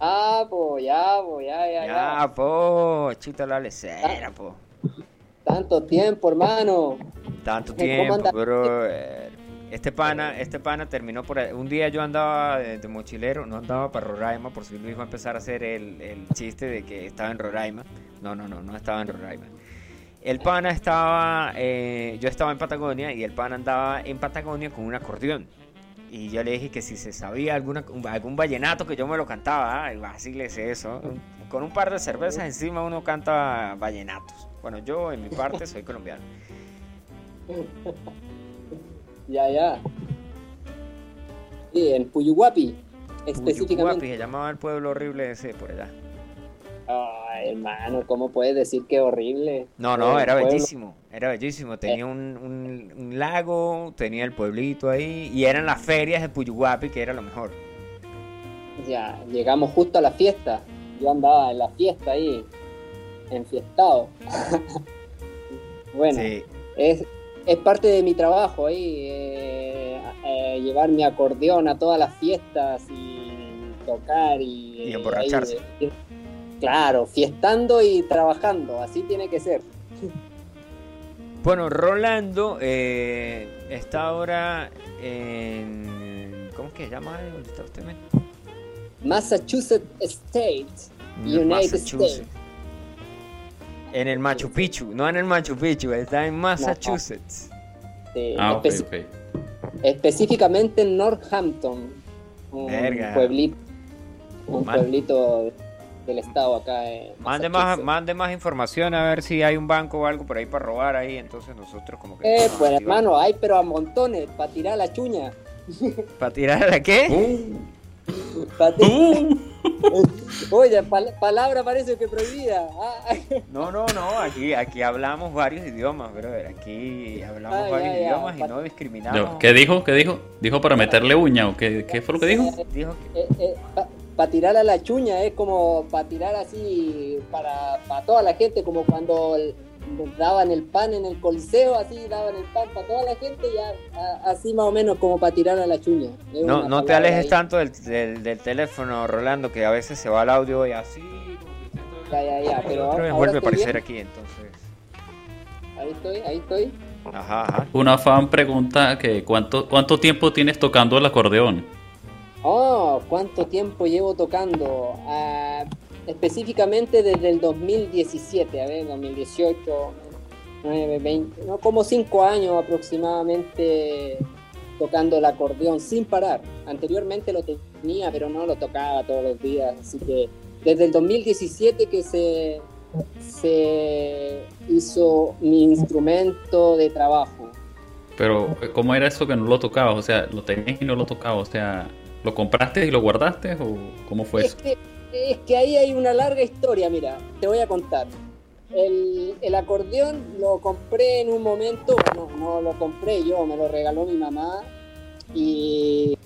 Ah, pues ya, pues ya, ya, ya. ¡Ya, po! Chuta la lecera, po. Tanto tiempo, hermano. Tanto ¿Cómo tiempo, anda? bro. Este pana, este pana terminó por ahí. Un día yo andaba de, de mochilero, no andaba para Roraima, por si Luis va a empezar a hacer el, el chiste de que estaba en Roraima. No, no, no, no estaba en Roraima. El pana estaba, eh, yo estaba en Patagonia y el pana andaba en Patagonia con un acordeón. Y yo le dije que si se sabía alguna, algún vallenato que yo me lo cantaba, ah, así le sé eso. Con un par de cervezas encima uno canta vallenatos. Bueno, yo en mi parte soy colombiano. Ya, ya. Sí, en Puyuhuapi, específicamente. Puyuhuapi, se llamaba el pueblo horrible ese por allá. Ay, hermano, ¿cómo puedes decir que horrible? No, no, El era pueblo- bellísimo, era bellísimo. Tenía un, un- un lago, tenía el pueblito ahí, y eran las ferias de Puyuhuapi, que era lo mejor. Ya, llegamos justo a la fiesta. Yo andaba en la fiesta ahí, enfiestado. bueno, Sí. es, es parte de mi trabajo ahí, eh, eh, llevar mi acordeón a todas las fiestas y tocar y... Y eh, emborracharse. ahí, claro, fiestando y trabajando, así tiene que ser. Bueno, Rolando eh, está ahora en... ¿Cómo es que se llama? ¿Dónde está usted? Massachusetts State, En United Massachusetts. States. En el Machu Picchu, no en el Machu Picchu, está en Massachusetts. eh, Ah, ok, espe- ok. específicamente en Northampton, un Verga. pueblito, un Man- pueblito del estado acá. en Mande más, mande más información a ver si hay un banco o algo por ahí para robar ahí, entonces nosotros como que... Eh, pues hermano, hay pero a montones, para tirar la chuña. ¿Para tirar a qué? pa' ti- Uh, Oye, pal- palabra parece que prohibida. Ah, No, no, no, aquí, aquí hablamos varios idiomas, brother. Aquí hablamos Ah, varios ya, idiomas y no discriminamos. no, ¿Qué dijo? ¿Qué dijo? ¿Dijo para meterle uña o qué, qué fue lo que dijo? Dijo que- para tirar a la chuña es como para tirar así para, para toda la gente, como cuando el- daban el pan en el coliseo, así daban el pan para toda la gente, ya así más o menos como para tirar a la chuña. Es No, no te alejes ahí. tanto del, del- del teléfono, Rolando, que a veces se va el audio y así. Ya, ya, ya, pero vuelve a aparecer bien. aquí, entonces. Ahí estoy, ahí estoy. Ajá, ajá. Una fan pregunta que cuánto, cuánto tiempo tienes tocando el acordeón. Oh, ¿cuánto tiempo llevo tocando? Ah, específicamente desde el 2017, a ver, 2018, 9, 20, no, como 5 años aproximadamente tocando el acordeón sin parar. Anteriormente lo tenía, pero no lo tocaba todos los días, así que desde el 2017 que se, se hizo mi instrumento de trabajo. Pero, ¿cómo era eso que no lo tocabas? O sea, lo tenías y no lo tocabas. O sea, ¿lo compraste y lo guardaste? ¿O cómo fue Es eso? que, es que ahí hay una larga historia, mira, te voy a contar. El, el acordeón lo compré en un momento, bueno, no lo compré yo, me lo regaló mi mamá. Y,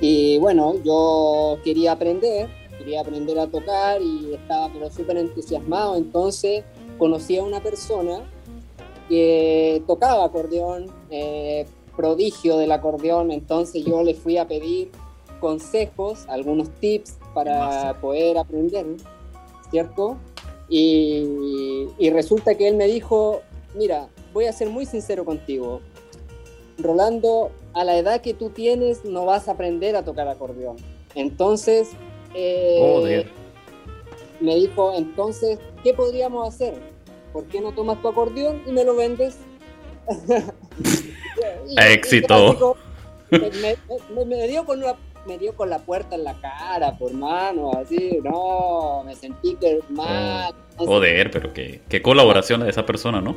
y bueno, yo quería aprender, quería aprender a tocar y estaba pero súper entusiasmado. Entonces conocí a una persona que tocaba acordeón, eh, prodigio del acordeón. Entonces yo le fui a pedir consejos, algunos tips para poder aprender, ¿cierto? Y, y resulta que él me dijo, mira, voy a ser muy sincero contigo. Rolando, a la edad que tú tienes no vas a aprender a tocar acordeón. Entonces, eh, Joder. me dijo, entonces, ¿qué podríamos hacer? ¿Por qué no tomas tu acordeón y me lo vendes? Éxito. clásico, me, me- me dio con una me dio con la puerta en la cara, por mano, así, no, me sentí que mal. Oh, joder, pero qué, qué colaboración de esa persona, ¿no?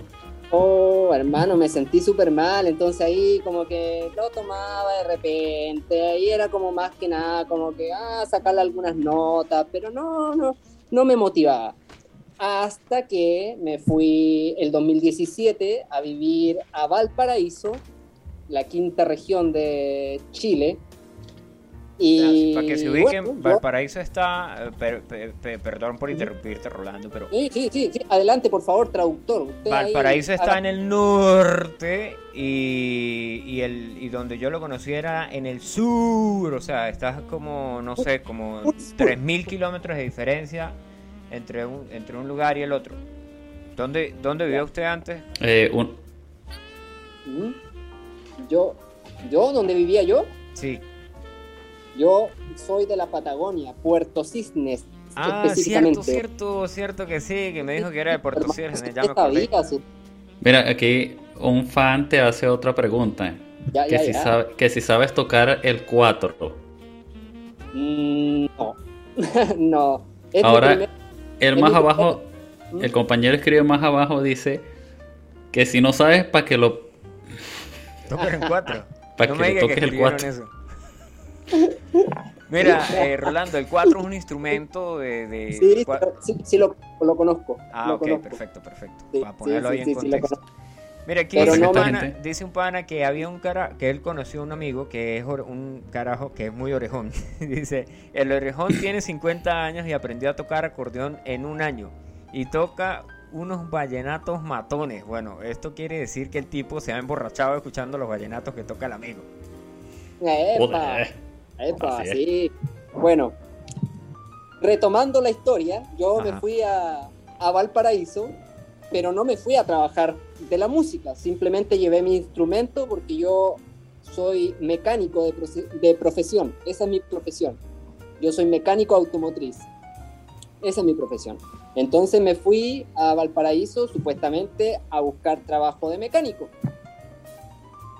Oh, hermano, me sentí súper mal, entonces ahí como que lo tomaba de repente, ahí era como más que nada, como que, ah, sacarle algunas notas, pero no, no, no me motivaba. Hasta que me fui el 2017 a vivir a Valparaíso, la quinta región de Chile, y, Para que se ubiquen, bueno, Valparaíso está. eh, per- per- per- perdón por interrumpirte, Rolando, pero. Sí, sí, sí, sí, adelante, por favor, traductor. Usted ahí Valparaíso está en el norte y, y, el, y donde yo lo conocí era en el sur. O sea, estás como, no sé, como Sur. 3.000 kilómetros de diferencia entre un, entre un lugar y el otro. ¿Dónde, dónde vivía usted antes? Eh, un- ¿Mm? Yo, yo, donde vivía yo, Sí. yo soy de la Patagonia, Puerto Cisnes, Ah, específicamente. cierto, cierto, cierto que sí, que me dijo que era de Puerto Cisnes, ya me acordé. sabía, sí. mira, aquí un fan te hace otra pregunta. Ya, Que, ya, si ya. sabe- que si sabes tocar el 4. Mm, no, no. Es Ahora, primer- el más abajo, ¿Mm? el compañero escribe más abajo, dice que si no sabes, para que lo Tocan en cuatro. Pa' no que me le digas que el cuatro. eso. Mira, eh, Rolando, el 4 es un instrumento de... de Sí, lo, lo conozco. Ah, lo ok, conozco. perfecto, perfecto. Sí, Para ponerlo sí, ahí sí, en contexto. Mira, aquí dice, no un pana, dice un pana que había un cara que él conoció a un amigo que es un carajo que es muy orejón. dice, el orejón tiene 50 años y aprendió a tocar acordeón en un año y toca unos vallenatos matones. Bueno, esto quiere decir que el tipo se ha emborrachado escuchando los vallenatos que toca el amigo. Epa, Joder. epa, Así sí. Bueno, retomando la historia, yo me fui a, a Valparaíso, pero no me fui a trabajar de la música, simplemente llevé mi instrumento porque yo soy mecánico de, de profesión, esa es mi profesión. Yo soy mecánico automotriz, esa es mi profesión. Entonces me fui a Valparaíso supuestamente a buscar trabajo de mecánico.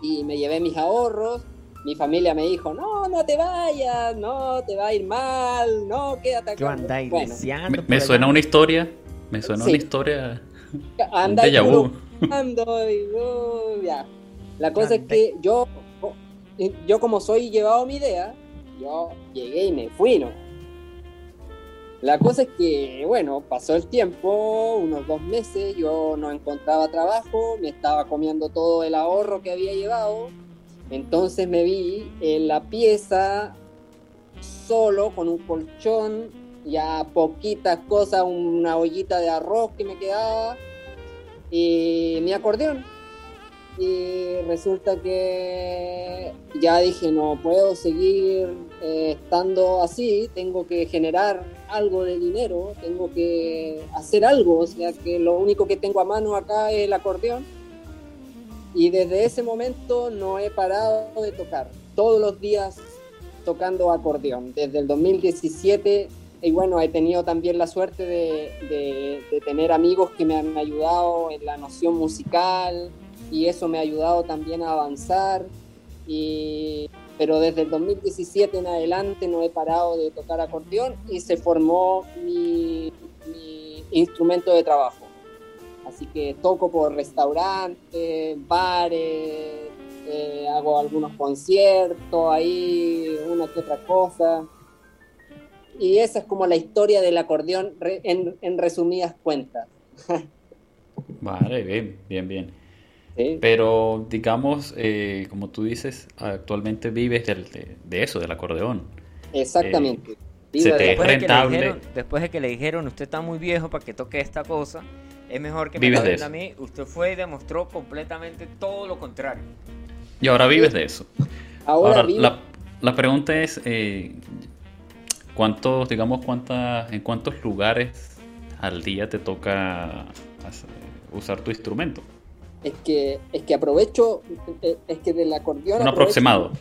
Y me llevé mis ahorros, mi familia me dijo, no, no te vayas, no, te va a ir mal, no, quédate ¿Qué acá. andáis Bueno, deseando Me, me suena una historia. Me suena Sí. una historia. Vu. Ando y uh, ya. La cosa es que yo, yo como soy llevado mi idea, yo llegué y me fui, ¿no? La cosa es que, bueno, pasó el tiempo, unos dos meses, yo no encontraba trabajo, me estaba comiendo todo el ahorro que había llevado, entonces me vi en la pieza solo con un colchón, ya poquitas cosas, una ollita de arroz que me quedaba y mi acordeón. Y resulta que ya dije, no puedo seguir eh, estando así, tengo que generar algo de dinero, tengo que hacer algo, o sea que lo único que tengo a mano acá es el acordeón. Y desde ese momento no he parado de tocar, todos los días tocando acordeón, desde el 2017 y bueno, he tenido también la suerte de, de- tener amigos que me han ayudado en la noción musical y eso me ha ayudado también a avanzar. Y, pero desde el 2017 en adelante no he parado de tocar acordeón y se formó mi, instrumento de trabajo. Así que toco por restaurantes, bares, eh, hago algunos conciertos ahí, una que otra cosa. Y esa es como la historia del acordeón en, en resumidas cuentas. Vale, bien, bien, bien. ¿Sí? Pero digamos, eh, como tú dices, actualmente vives del- de, de eso, del acordeón. Exactamente. se Viva te- de- después de, que le rentable. dijeron, después de que le dijeron, usted está muy viejo para que toque esta cosa, es mejor que me Vives de a mí. Usted fue y demostró completamente todo lo contrario. Y ahora vives de eso. Ahora, Ahora, la, la pregunta es, eh, ¿cuántos, digamos, cuántas, en cuántos lugares al día te toca hacer- usar tu instrumento? Es que es que aprovecho eh, es que del acordeón Un aproximado.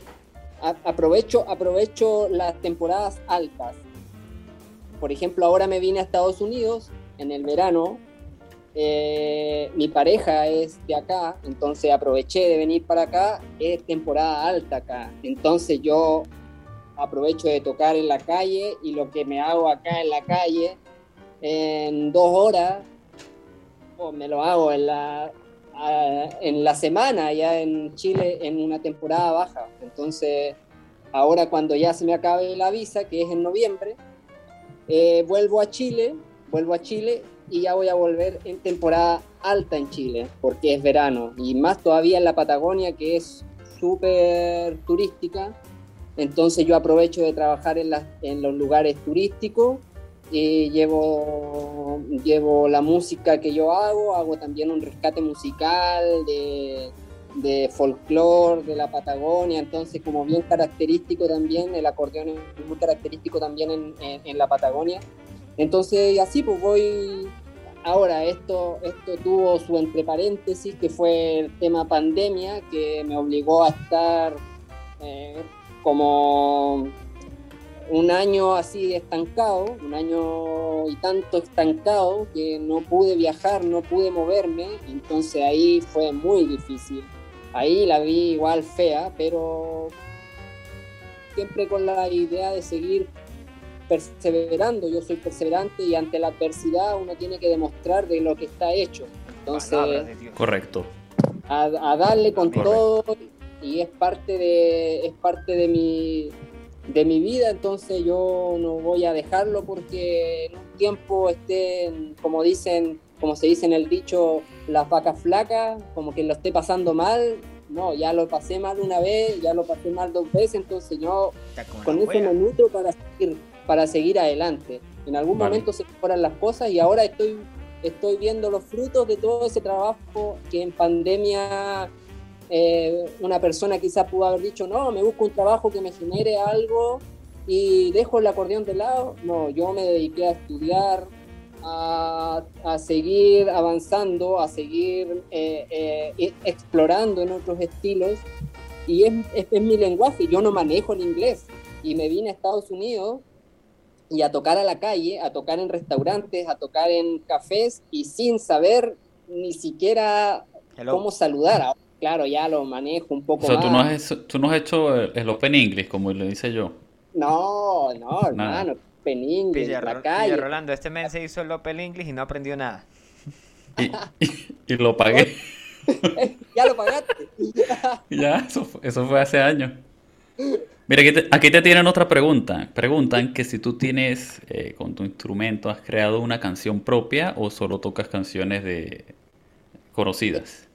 aprovecho aprovecho las temporadas altas por ejemplo ahora me vine a Estados Unidos en el verano eh, mi pareja es de acá entonces aproveché de venir para acá es temporada alta acá entonces yo aprovecho de tocar en la calle y lo que me hago acá en la calle en dos horas, o me lo hago en la, en la semana ya en Chile en una temporada baja. Entonces, ahora cuando ya se me acabe la visa, que es en noviembre, eh, vuelvo a Chile, vuelvo a Chile y ya voy a volver en temporada alta en Chile, porque es verano, y más todavía en la Patagonia, que es súper turística. Entonces yo aprovecho de trabajar en, en los lugares turísticos y llevo, llevo la música que yo hago, hago también un rescate musical de, de folclore de la Patagonia, entonces como bien característico también, el acordeón es muy característico también en, en, la Patagonia. Entonces así pues voy, ahora esto, esto tuvo su entre paréntesis que fue el tema pandemia que me obligó a estar eh, como un año así estancado, un año y tanto estancado que no pude viajar, no pude moverme, entonces ahí fue muy difícil. Ahí la vi igual fea, pero siempre con la idea de seguir perseverando. Yo soy perseverante y ante la adversidad uno tiene que demostrar de lo que está hecho. Entonces, correcto. A, darle con todo y es parte de es parte de mi de mi vida, entonces yo no voy a dejarlo porque en un tiempo estén, como dicen, como se dice en el dicho, las vacas flacas, como que lo esté pasando mal. No, ya lo pasé mal una vez, ya lo pasé mal dos veces, entonces yo con eso me nutro para seguir, para seguir adelante. En algún momento se mejoran las cosas y ahora estoy, estoy viendo los frutos de todo ese trabajo que en pandemia eh, una persona quizás pudo haber dicho, no, me busco un trabajo que me genere algo y dejo el acordeón de lado. No, yo me dediqué a estudiar, a, seguir avanzando, a seguir eh, eh, e, explorando en otros estilos. Y es, es, mi lenguaje, yo no manejo el inglés. Y me vine a Estados Unidos y a tocar a la calle, a tocar en restaurantes, a tocar en cafés y sin saber ni siquiera cómo saludar claro, ya lo manejo un poco o sea, Tú no, has, tú no has hecho el, Open English, como le dice yo. No, no, hermano, Open English, la calle. Rolando, este mes se hizo el Open English y no aprendió nada. Y, lo pagué. ya lo pagaste. ya, eso, eso fue hace años. Mira, aquí te, aquí te, tienen otra pregunta. Preguntan que si tú tienes, eh, con tu instrumento, has creado una canción propia o solo tocas canciones de conocidas.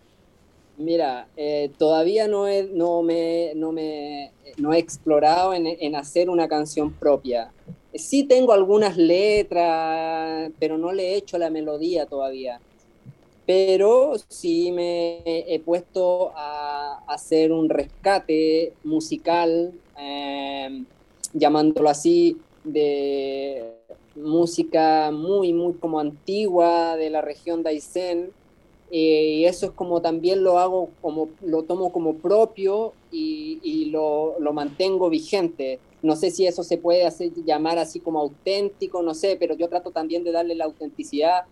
Mira, eh, todavía no he, no, me, no, me, no he explorado en, en, hacer una canción propia. Sí tengo algunas letras, pero no le he hecho la melodía todavía. Pero sí me he puesto a hacer un rescate musical, eh, llamándolo así, de música muy, muy como antigua de la región de Aysén eh, y eso es como también lo hago, como lo tomo como propio y, lo, lo, mantengo vigente. No sé si eso se puede hacer, llamar así como auténtico, no sé, pero yo trato también de darle la autenticidad.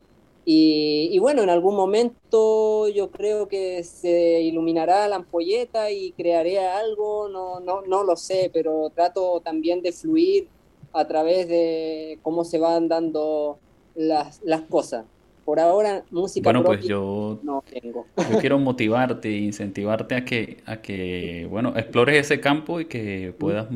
Y, y, bueno, en algún momento yo creo que se iluminará la ampolleta y crearé algo, no, no, no lo sé, pero trato también de fluir a través de cómo se van dando las, las cosas por ahora música bueno pues yo no tengo. yo quiero motivarte e incentivarte a que a que bueno explores ese campo y que puedas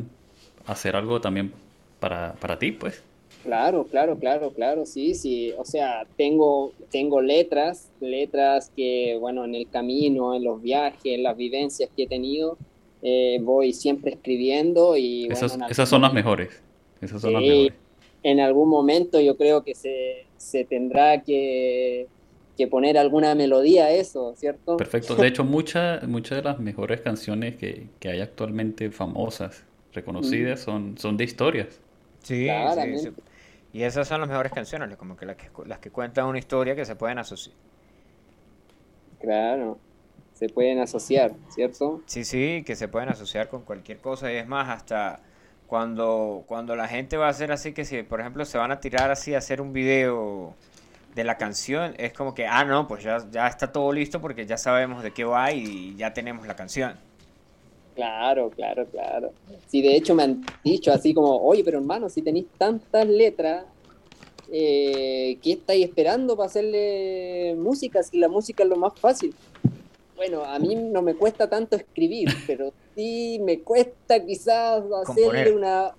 hacer algo también para, para ti pues. Claro claro claro claro sí sí o sea tengo tengo letras letras que bueno en el camino en los viajes en las vivencias que he tenido eh, voy siempre escribiendo y esas, esas son las mejores esas son las mejores en algún momento yo creo que se, se tendrá que, que, poner alguna melodía a eso, ¿cierto? Perfecto. De hecho, muchas muchas de las mejores canciones que, que, hay actualmente famosas, reconocidas, mm. son, son de historias. Sí, sí, Y esas son las mejores canciones, como que las que, las que cuentan una historia que se pueden asociar. Claro, se pueden asociar, ¿cierto? Sí, sí, que se pueden asociar con cualquier cosa y es más, hasta cuando, cuando la gente va a hacer así, que si por ejemplo se van a tirar así a hacer un video de la canción, es como que, ah, no, pues ya, ya está todo listo porque ya sabemos de qué va y ya tenemos la canción. Claro, claro, claro. Sí, de hecho me han dicho así como, oye, pero hermano, si tenéis tantas letras, eh, ¿qué estáis esperando para hacerle música? Si la música es lo más fácil. Bueno, a mí no me cuesta tanto escribir, pero sí me cuesta quizás hacerle Componer. una,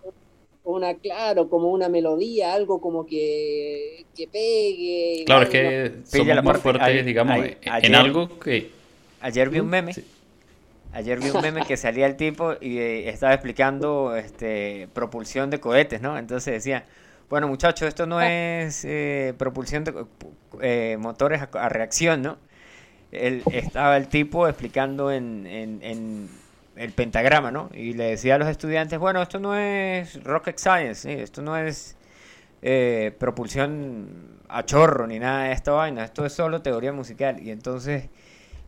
una, claro, como una melodía, algo como que, que pegue. Claro, es que somos la muy parte- fuertes, digamos, en ayer- algo que... Ayer vi un meme. Sí. Ayer vi un meme que salía el tipo y eh, estaba explicando este, propulsión de cohetes, ¿no? Entonces decía, bueno muchachos, esto no es eh, propulsión de eh, motores a, a reacción, ¿no? Él, estaba el tipo explicando en, en- en el pentagrama, ¿no? Y le decía a los estudiantes, bueno, esto no es rocket science, esto no es eh, propulsión a chorro ni nada de esta vaina, esto es solo teoría musical. Y entonces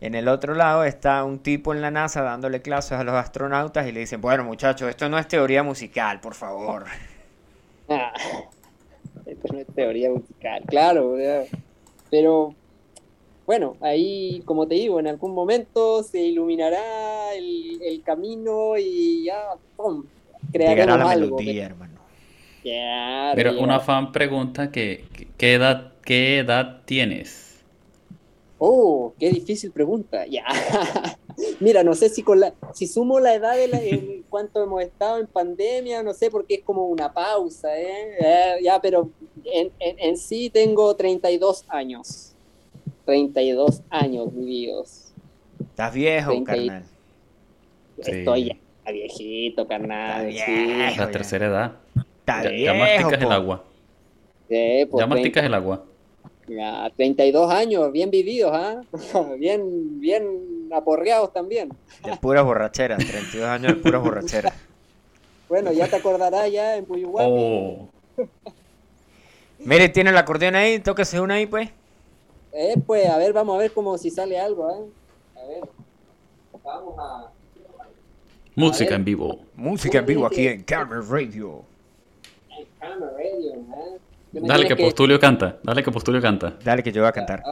en el otro lado está un tipo en la NASA dándole clases a los astronautas y le dicen, bueno muchachos, esto no es teoría musical, por favor. Ah, esto no es teoría musical, claro, pero bueno, ahí como te digo, en algún momento se iluminará el, el camino y ya, ¡pum! Llegará crearemos la algo. melodía, hermano. Llegará. una fan pregunta que, ¿qué edad, qué edad tienes? Oh, qué difícil pregunta. Ya. Mira, no sé si con la, si sumo la edad de la, en cuánto hemos estado en pandemia, no sé, porque es como una pausa, ¿eh? Eh, ya, pero en, en, en sí tengo 32 años. 32 años vividos. Estás viejo, Treinta y- carnal. Sí. Estoy ya viejito, carnal. Está sí. viejo. La ya. tercera edad. Está Ya, viejo, ya masticas el po. agua. Sí, pues, Ya masticas el agua. Ya, 32 años, bien vividos, ¿ah? bien, bien aporreados también. De puras borracheras, 32 años de puras borracheras. Bueno, ya te acordarás ya en Puyuhuapi. Oh, Mire, tiene el acordeón ahí, tóquese una ahí, pues. Eh, pues, a ver, vamos a ver como si sale algo, ¿eh? A ver. Vamos a... música ver. en vivo. Música en vivo aquí en Camera Radio. en Camera Radio, ¿eh? Dale que que- Postulio canta. Dale que Postulio canta. Dale que yo voy a cantar.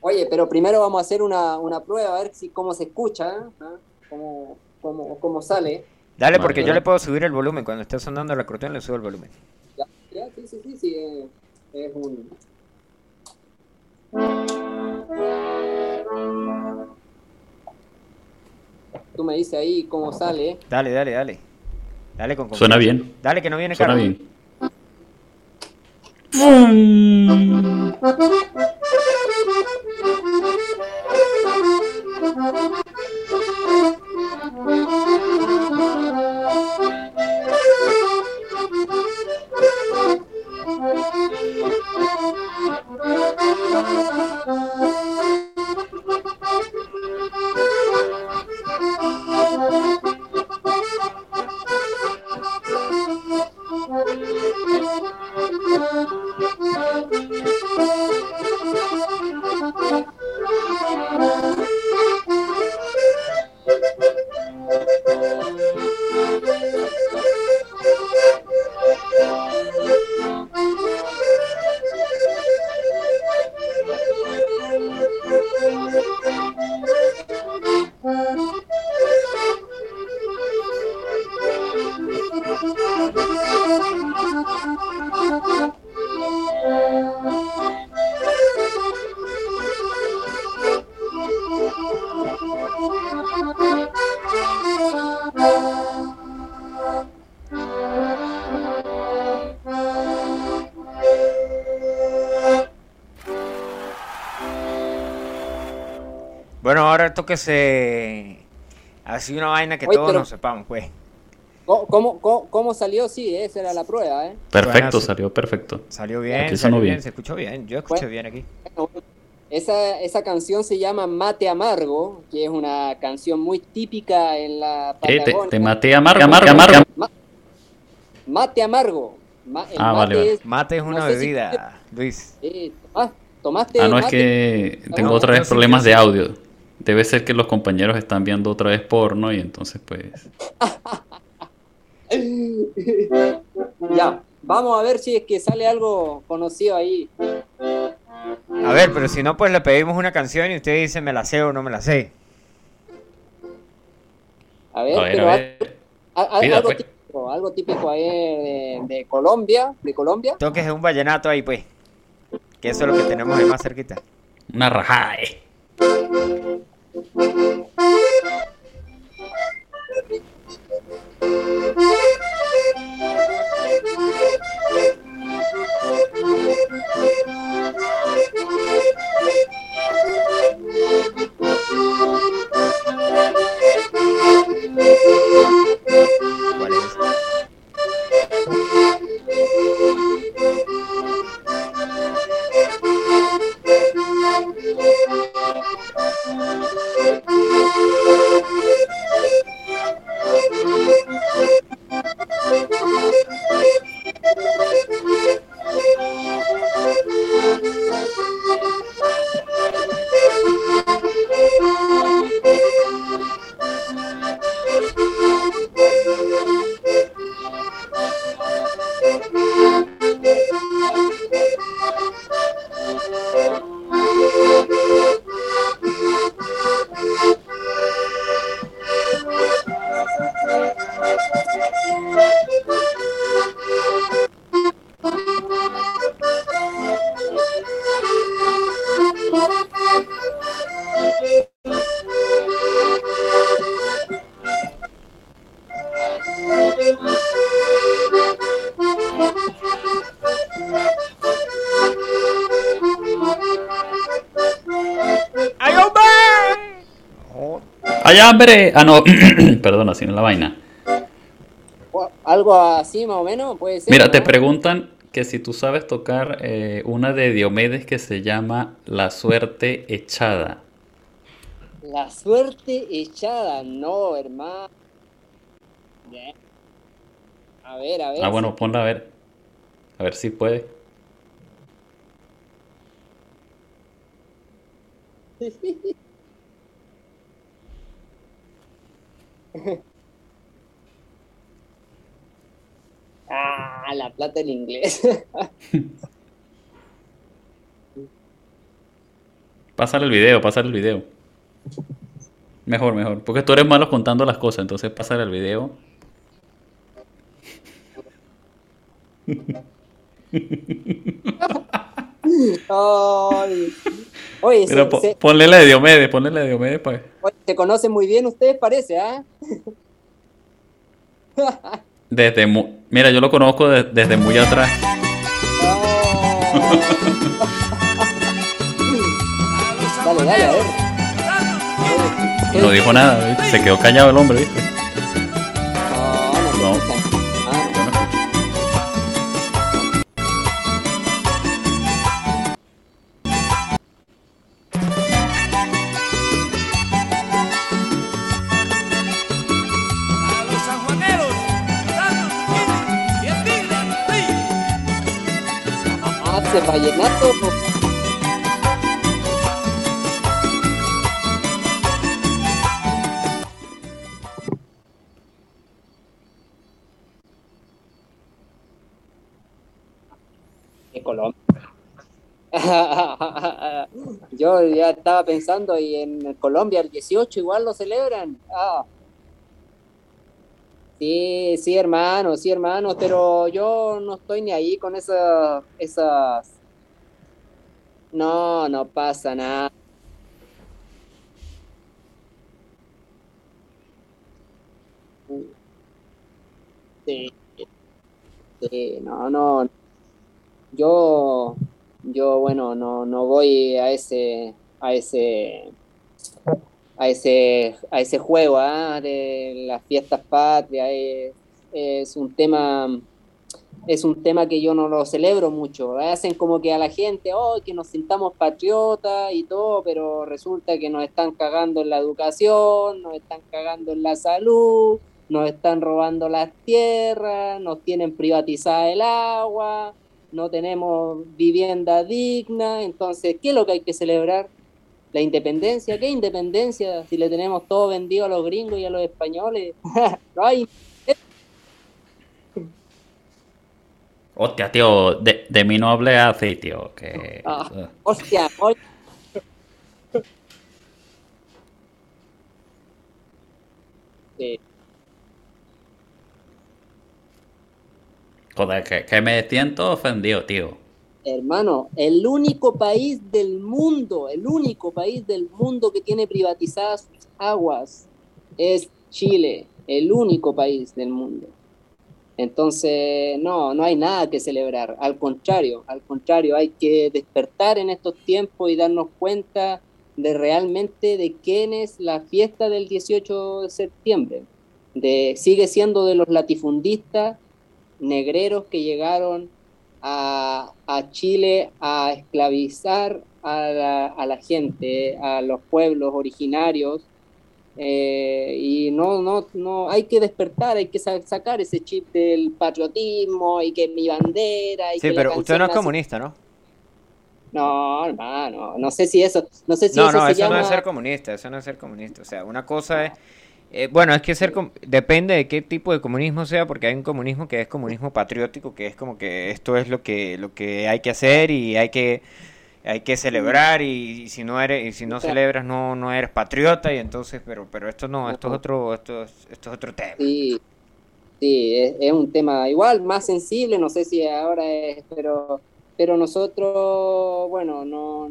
Oye, pero primero vamos a hacer una, una prueba, a ver si cómo se escucha, ¿eh? ¿Ah? Cómo, cómo, cómo sale. Dale, Vale, porque yo le puedo subir el volumen. Cuando esté sonando el acordeón, le subo el volumen. Ya, ya, sí, sí, sí, sí. eh, Es un... Tú me dices ahí cómo sale. ¿eh? Dale, dale, dale. Dale con Suena bien. Dale que no viene Suena bien. Ahora tóquese así una vaina que Oye, todos pero- nos sepamos, pues. ¿Cómo, cómo, cómo- salió? Sí, esa era la prueba, ¿eh? Perfecto, Bueno, salió perfecto. Salió bien, Aquí salió sonó bien, bien. se escuchó bien. Yo escuché Bueno. bien aquí. Esa, esa canción se llama Mate Amargo, que es una canción muy típica en la Eh, te, Patagonia. te maté amargo, amargo, amargo. Mate Amargo. Ma- el Ah, vale, mate vale. es- Mate es una No si- bebida, Luis. eh, tomás- tomaste Ah, no, es mate. que tengo No, otra vez problemas de audio. Debe ser que los compañeros están viendo otra vez porno y entonces pues... ya, vamos a ver si es que sale algo conocido ahí. A ver, pero si no, pues le pedimos una canción y usted dice me la sé o no me la sé. A ver, A ver, pero a al- ver. al- Pida, algo, pues. típico, algo típico ahí de, de Colombia, de Colombia. Toques un vallenato ahí, pues. Que eso es lo que tenemos ahí más cerquita. Una rajada, eh. ¿Cuál hambre! Ah, no, perdón, así no la vaina. Algo así más o menos, puede ser. Mira, ¿no? te preguntan que si tú sabes tocar eh, una de Diomedes que se llama La Suerte Echada. La suerte echada, no, hermano. A ver, a ver. Ah, bueno, ponla a ver. A ver si puede. Ah, la plata en inglés. Pásale el video, pásale el video. Mejor, mejor. Porque tú eres malo contando las cosas, entonces pásale el video. Ay. Oye, Pero se, po- se- ponle la de Diomedes, ponle la de Diomedes pues. oye, se conocen muy bien ustedes, parece, ¿ah? Desde mu- Mira, yo lo conozco de- desde muy atrás. dale, dale, a ver. No dijo nada, ¿viste? se quedó callado el hombre, ¿viste? Hace vallenato. De Colombia. Yo ya estaba pensando y en Colombia el 18 igual lo celebran. Ah. Sí, sí, hermano, sí, hermano, pero yo no estoy ni ahí con esas, esas... No, no pasa nada. Sí, sí, no, no. Yo, yo, bueno, no, no voy a ese, a ese, a ese, a ese juego, ¿ah? de las fiestas patrias. Es, es un tema, es un tema que yo no lo celebro mucho. Hacen como que a la gente, oh, que nos sintamos patriotas y todo, pero resulta que nos están cagando en la educación, nos están cagando en la salud, nos están robando las tierras, nos tienen privatizada el agua, no tenemos vivienda digna. Entonces, ¿qué es lo que hay que celebrar? La independencia, ¿qué independencia? Si le tenemos todo vendido a los gringos y a los españoles. no hay Hostia, tío, de, de mí no hable así, tío. Que... Ah. Hostia. Sí. Joder, que, que me siento ofendido, tío. Hermano, el único país del mundo, el único país del mundo que tiene privatizadas sus aguas es Chile, el único país del mundo. Entonces, no, no hay nada que celebrar, al contrario, al contrario, hay que despertar en estos tiempos y darnos cuenta de realmente de quién es la fiesta del 18 de septiembre. De, sigue siendo de los latifundistas negreros que llegaron a, a Chile a esclavizar a la, a la gente, a los pueblos originarios, eh, y no, no, no, hay que despertar, hay que sa- sacar ese chip del patriotismo y que mi bandera. Y Sí, que pero usted no es comunista, ¿no? No, hermano, no sé si eso, no sé si No, eso no, se eso no es ser comunista, eso no es ser comunista. O sea, una cosa es... eh, bueno, es que ser... com- Depende de qué tipo de comunismo sea, porque hay un comunismo que es comunismo patriótico, que es como que esto es lo que, lo que hay que hacer y hay que... Hay que celebrar y, y si no eres y si no celebras no no eres patriota y entonces pero pero esto no esto es otro esto es, esto es otro tema. Sí, sí, es, es un tema igual, más sensible, no sé si ahora es, pero, pero nosotros, bueno, no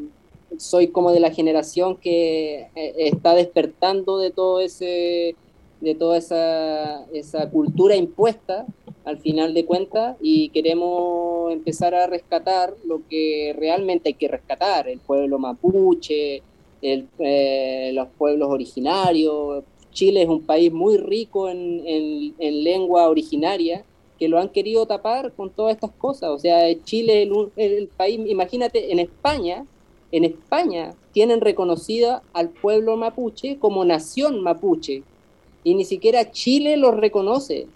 soy como de la generación que eh, está despertando de todo ese, de toda esa, esa cultura impuesta al final de cuentas y queremos empezar a rescatar lo que realmente hay que rescatar, el pueblo mapuche, el, eh, los pueblos originarios, Chile es un país muy rico en, en- en lengua originaria que lo han querido tapar con todas estas cosas. O sea, Chile es el, el país, imagínate, en España, en España tienen reconocida al pueblo mapuche como nación mapuche y ni siquiera Chile los reconoce.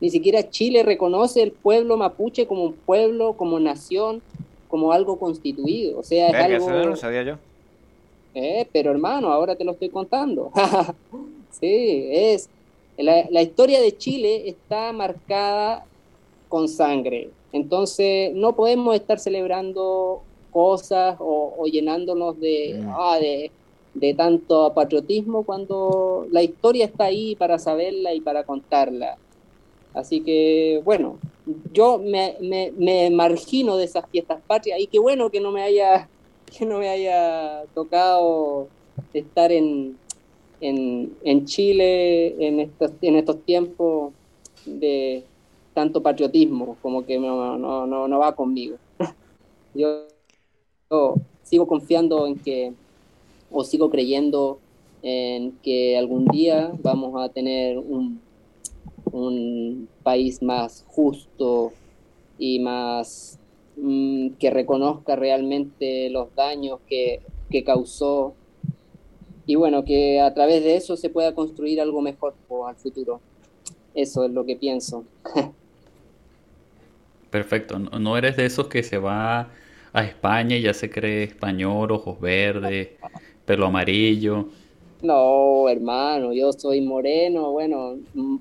Ni siquiera Chile reconoce el pueblo mapuche como un pueblo, como nación, como algo constituido. O sea, es algo... eso no lo sabía yo Eh, pero hermano, ahora te lo estoy contando. sí, es. La, la historia de Chile está marcada con sangre. Entonces, no podemos estar celebrando cosas o, o llenándonos de, Mm. ah, de, de tanto patriotismo cuando la historia está ahí para saberla y para contarla. Así que, bueno, yo me, me, me margino de esas fiestas patrias y qué bueno que no me haya que no me haya tocado estar en, en, en Chile en estos, en estos tiempos de tanto patriotismo, como que no, no, no, no va conmigo. Yo, yo sigo confiando en que, o sigo creyendo en que algún día vamos a tener un, un país más justo y más mm, que reconozca realmente los daños que, que causó y bueno, que a través de eso se pueda construir algo mejor po, al futuro. Eso es lo que pienso. Perfecto. No eres de esos que se va a España y ya se cree español, ojos verdes, pelo amarillo. No, hermano, yo soy moreno, bueno,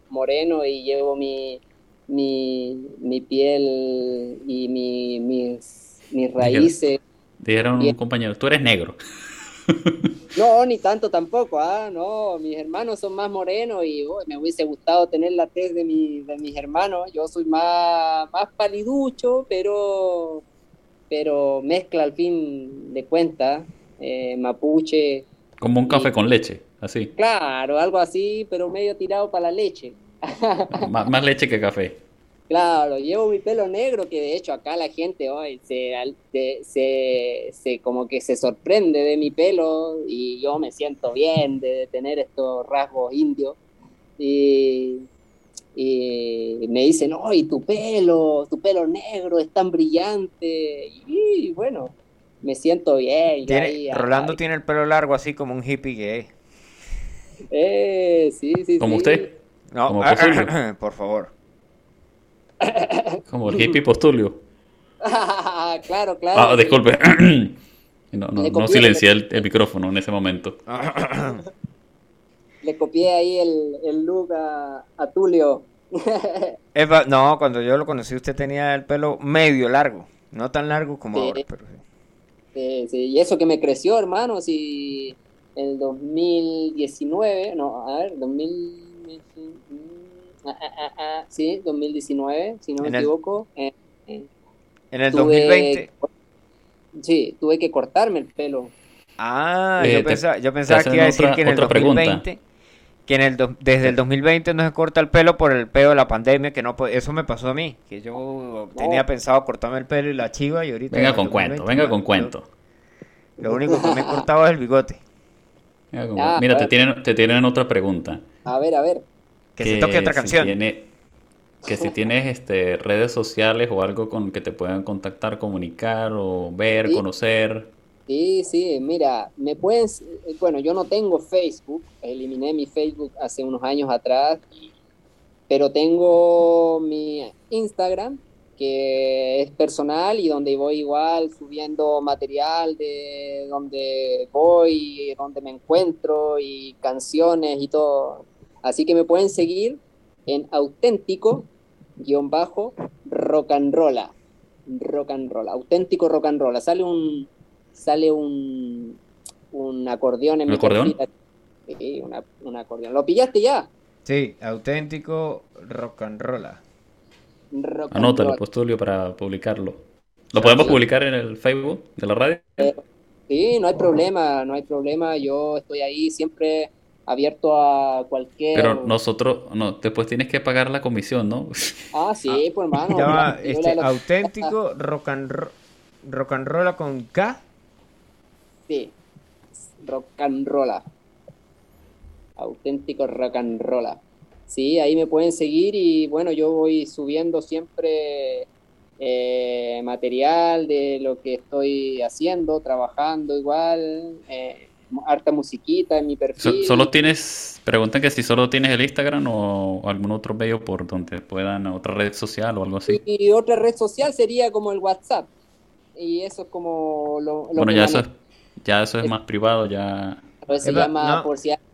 moreno y llevo mi, mi, mi piel y mi, mis, mis raíces. Dijeron un compañero, tú eres negro. No, ni tanto tampoco, ah, no, mis hermanos son más morenos y oh, me hubiese gustado tener la tez de, mi, de mis hermanos. Yo soy más, más paliducho, pero, pero mezcla al fin de cuentas, eh, mapuche, Como un café con leche, así. claro, algo así, pero medio tirado para la leche. Má- más leche que café. Claro, llevo mi pelo negro, que de hecho acá la gente hoy se, se, se como que se sorprende de mi pelo y yo me siento bien de tener estos rasgos indios. Y, y me dicen, ¡ay, tu pelo, tu pelo negro es tan brillante! Y bueno, me siento bien. yo Tiene- ahí, Rolando tiene el pelo largo así como un hippie gay Eh, sí, sí, Como sí. usted, no Como Posulio. por favor como el hippie postulio. claro, claro. Ah, disculpe. No, no, silencié el, el micrófono en ese momento. Le copié ahí el, el look a, a Tulio. Eva, no, cuando yo lo conocí usted tenía el pelo medio largo, no tan largo como Sí. ahora, pero sí. Sí, sí, y eso que me creció, hermano, si el 2019, no, a ver, 2000, mm, ah, ah, ah, ah, sí, 2019, si no me En equivoco. eh, eh, En el tuve- 2020. Sí, tuve que cortarme el pelo. Ah, Eh, yo te- pensaba, yo pensaba que iba a decir otra- que en el otra pregunta. 2020, que en el do- desde el 2020 no se corta el pelo por el peo de la pandemia, que no eso me pasó a mí, que yo tenía pensado cortarme el pelo y la chiva y ahorita... en Venga con 2020, cuento, venga con cuento. Lo, único que me he cortado es el bigote. Ah. Mira, te tienen, te tienen otra pregunta. A ver, a ver. Que se toque otra si canción. tiene- que si tienes este, redes sociales o algo con que te puedan contactar, comunicar o ver, Sí. conocer. Sí, sí, mira, me pueden, bueno, yo no tengo Facebook, eliminé mi Facebook hace unos años atrás, pero tengo mi Instagram, que es personal y donde voy igual subiendo material de donde voy, donde me encuentro y canciones y todo. Así que me pueden seguir en auténtico guion bajo rock and rolla. Rock and roll, auténtico rock and roll. Sale un sale un un acordeón en ¿Un mi acordeón? Sí, una- un acordeón. ¿Lo pillaste ya? Sí, auténtico rock and roll. Rock and Anótalo, roll. pues Tulio, para publicarlo. ¿Lo podemos Sí. publicar en el Facebook de la radio? Sí, no hay problema, no hay problema. Yo estoy ahí siempre abierto a cualquier. Pero nosotros, no, después tienes que pagar la comisión, ¿no? Ah, sí, pues hermano. Este, auténtico rock and, ro- rock and roll con K. Sí, rock and rolla. Auténtico rock and rolla. Sí, ahí me pueden seguir y bueno, yo voy subiendo siempre eh, material de lo que estoy haciendo, trabajando igual, eh, harta musiquita en mi perfil. solo tienes, preguntan que si solo tienes el Instagram o algún otro medio por donde puedan, otra red social o algo así. Y otra red social sería como el WhatsApp. Y eso es como lo, lo Bueno, que ya eso es. Ya eso es más privado, ya, se Eva, llama no. por si alguien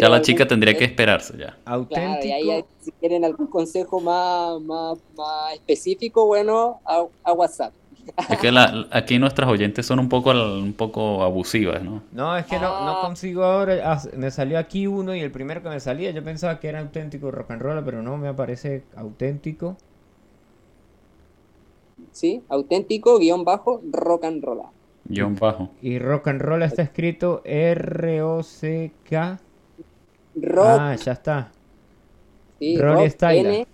ya la algún chica tendría que esperarse ya. Claro, y Auténtico. ahí si quieren algún consejo más, más, más específico, bueno, a, a WhatsApp. Es que la- aquí nuestras oyentes son un poco, al- un poco abusivas, ¿no? No, es que no, no Ah. consigo ahora. ah, me salió aquí uno y el primero que me salía, yo pensaba que era auténtico rock and roll, pero no me aparece auténtico. ¿Sí? Auténtico, guion bajo, rock and roll. Guión bajo. Y rock and roll está escrito R-O-C-K. Rock, Ah, ya está. sí, Rolly rock, Styler. N.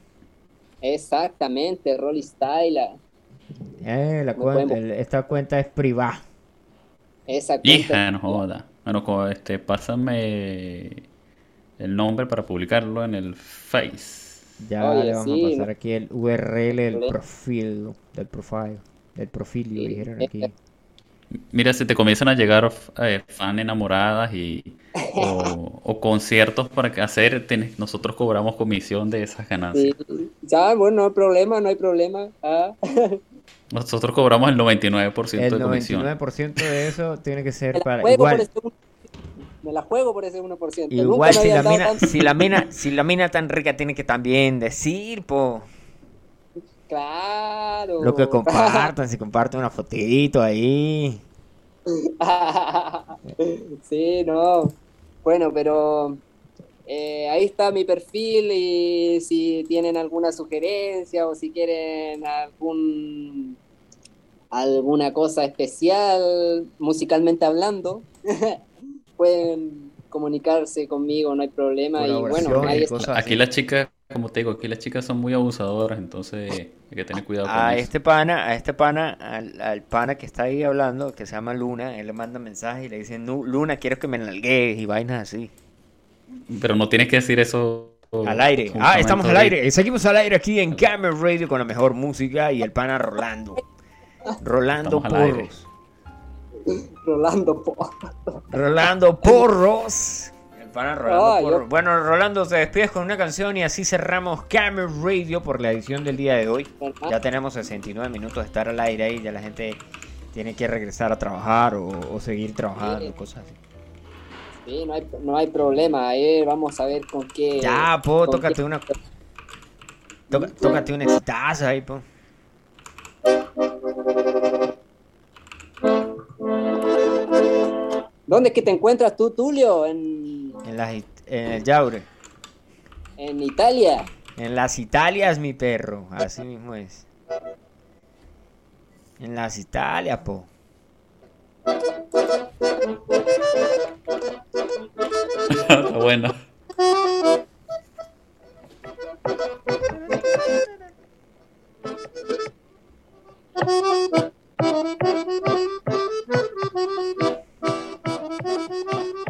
Exactamente, Rolly Styler. Eh, la el- esta cuenta es privada. Esa cuenta- Hija, no joda. Bueno, este, pásame el nombre para publicarlo en el Face. Ya Oye, le vamos sí, a pasar no- aquí el URL del profil, del profile, del profilio, Sí, dijeron aquí. Mira, si te comienzan a llegar eh, fan enamoradas y o, o conciertos para hacer, ten- nosotros cobramos comisión de esas ganancias. Sí. Ya, bueno, no hay problema, no hay problema. Ah. Nosotros cobramos el 99% El de comisión. 99% de eso tiene que ser para igual. me la juego por ese 1%. Nunca Igual me si la mina, si la mina, si la mina tan rica tiene que también decir, po, Claro. lo que compartan, si comparten una fotito ahí. sí, no. Bueno, pero eh, ahí está mi perfil y si tienen alguna sugerencia o si quieren algún alguna cosa especial musicalmente hablando, pueden comunicarse conmigo, no hay problema. Y bueno, nadie Aquí así. las chicas, como te digo, aquí las chicas son muy abusadoras, entonces hay que tener cuidado con A eso. este pana, a este pana, al, al pana que está ahí hablando, que se llama Luna, él le manda mensaje y le dice, "Nu- Luna, quiero que me nalgues y vainas así. Pero no tienes que decir eso Al aire. Ah, estamos al aire. Seguimos al aire aquí en Camera Radio con la mejor música y el pana Rolando. Rolando. Porros. Rolando po. Rolando Porros. Rolando Ah, yo-. Bueno, Rolando, te despides con una canción y así cerramos Camera Radio por la edición del día de hoy. Ya tenemos 69 minutos de estar al aire ahí, ya la gente tiene que regresar a trabajar o, o seguir trabajando, Sí. cosas así. Sí, no hay, no hay problema. eh, vamos a ver con qué. Ya, po, tócate qué- una. Toca- tócate una exitaza ahí, po. ¿Dónde es que te encuentras tú, Tulio? En... En, las, en el Yaure. En Italia. En las Italias, mi perro. Así mismo es. En las Italias, po. Está bueno.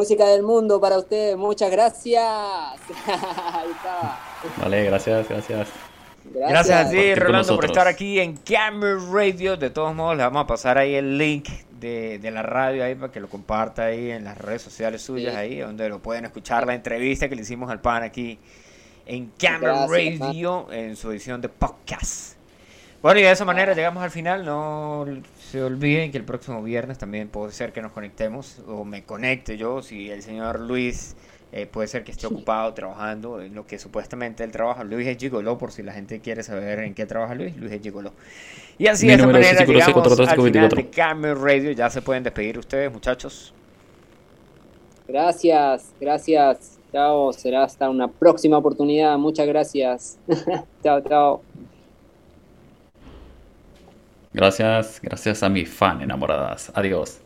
Música del mundo para ustedes, muchas gracias. Ahí. Vale, gracias, gracias. Gracias a ti, Rolando, por estar aquí en Camera Radio. De todos modos, le vamos a pasar ahí el link de, de la radio ahí para que lo comparta ahí en las redes sociales suyas, Sí. ahí donde lo pueden escuchar la entrevista que le hicimos al pan aquí en Camera Gracias, Radio en su edición de podcast. Bueno, y de esa manera llegamos al final. No se olviden que el próximo viernes también puede ser que nos conectemos o me conecte yo si el señor Luis eh, puede ser que esté ocupado trabajando en lo que supuestamente él trabaja. Luis es gigoló, por si la gente quiere saber en qué trabaja Luis. Luis es gigoló. Y así Mi de esta número es manera llegamos 546 al final 424. de Camera Radio. Ya se pueden despedir ustedes, muchachos. Gracias, gracias. Chao, será hasta una próxima oportunidad. Muchas gracias. chao, chao. Gracias, gracias a mi fan enamoradas. Adiós.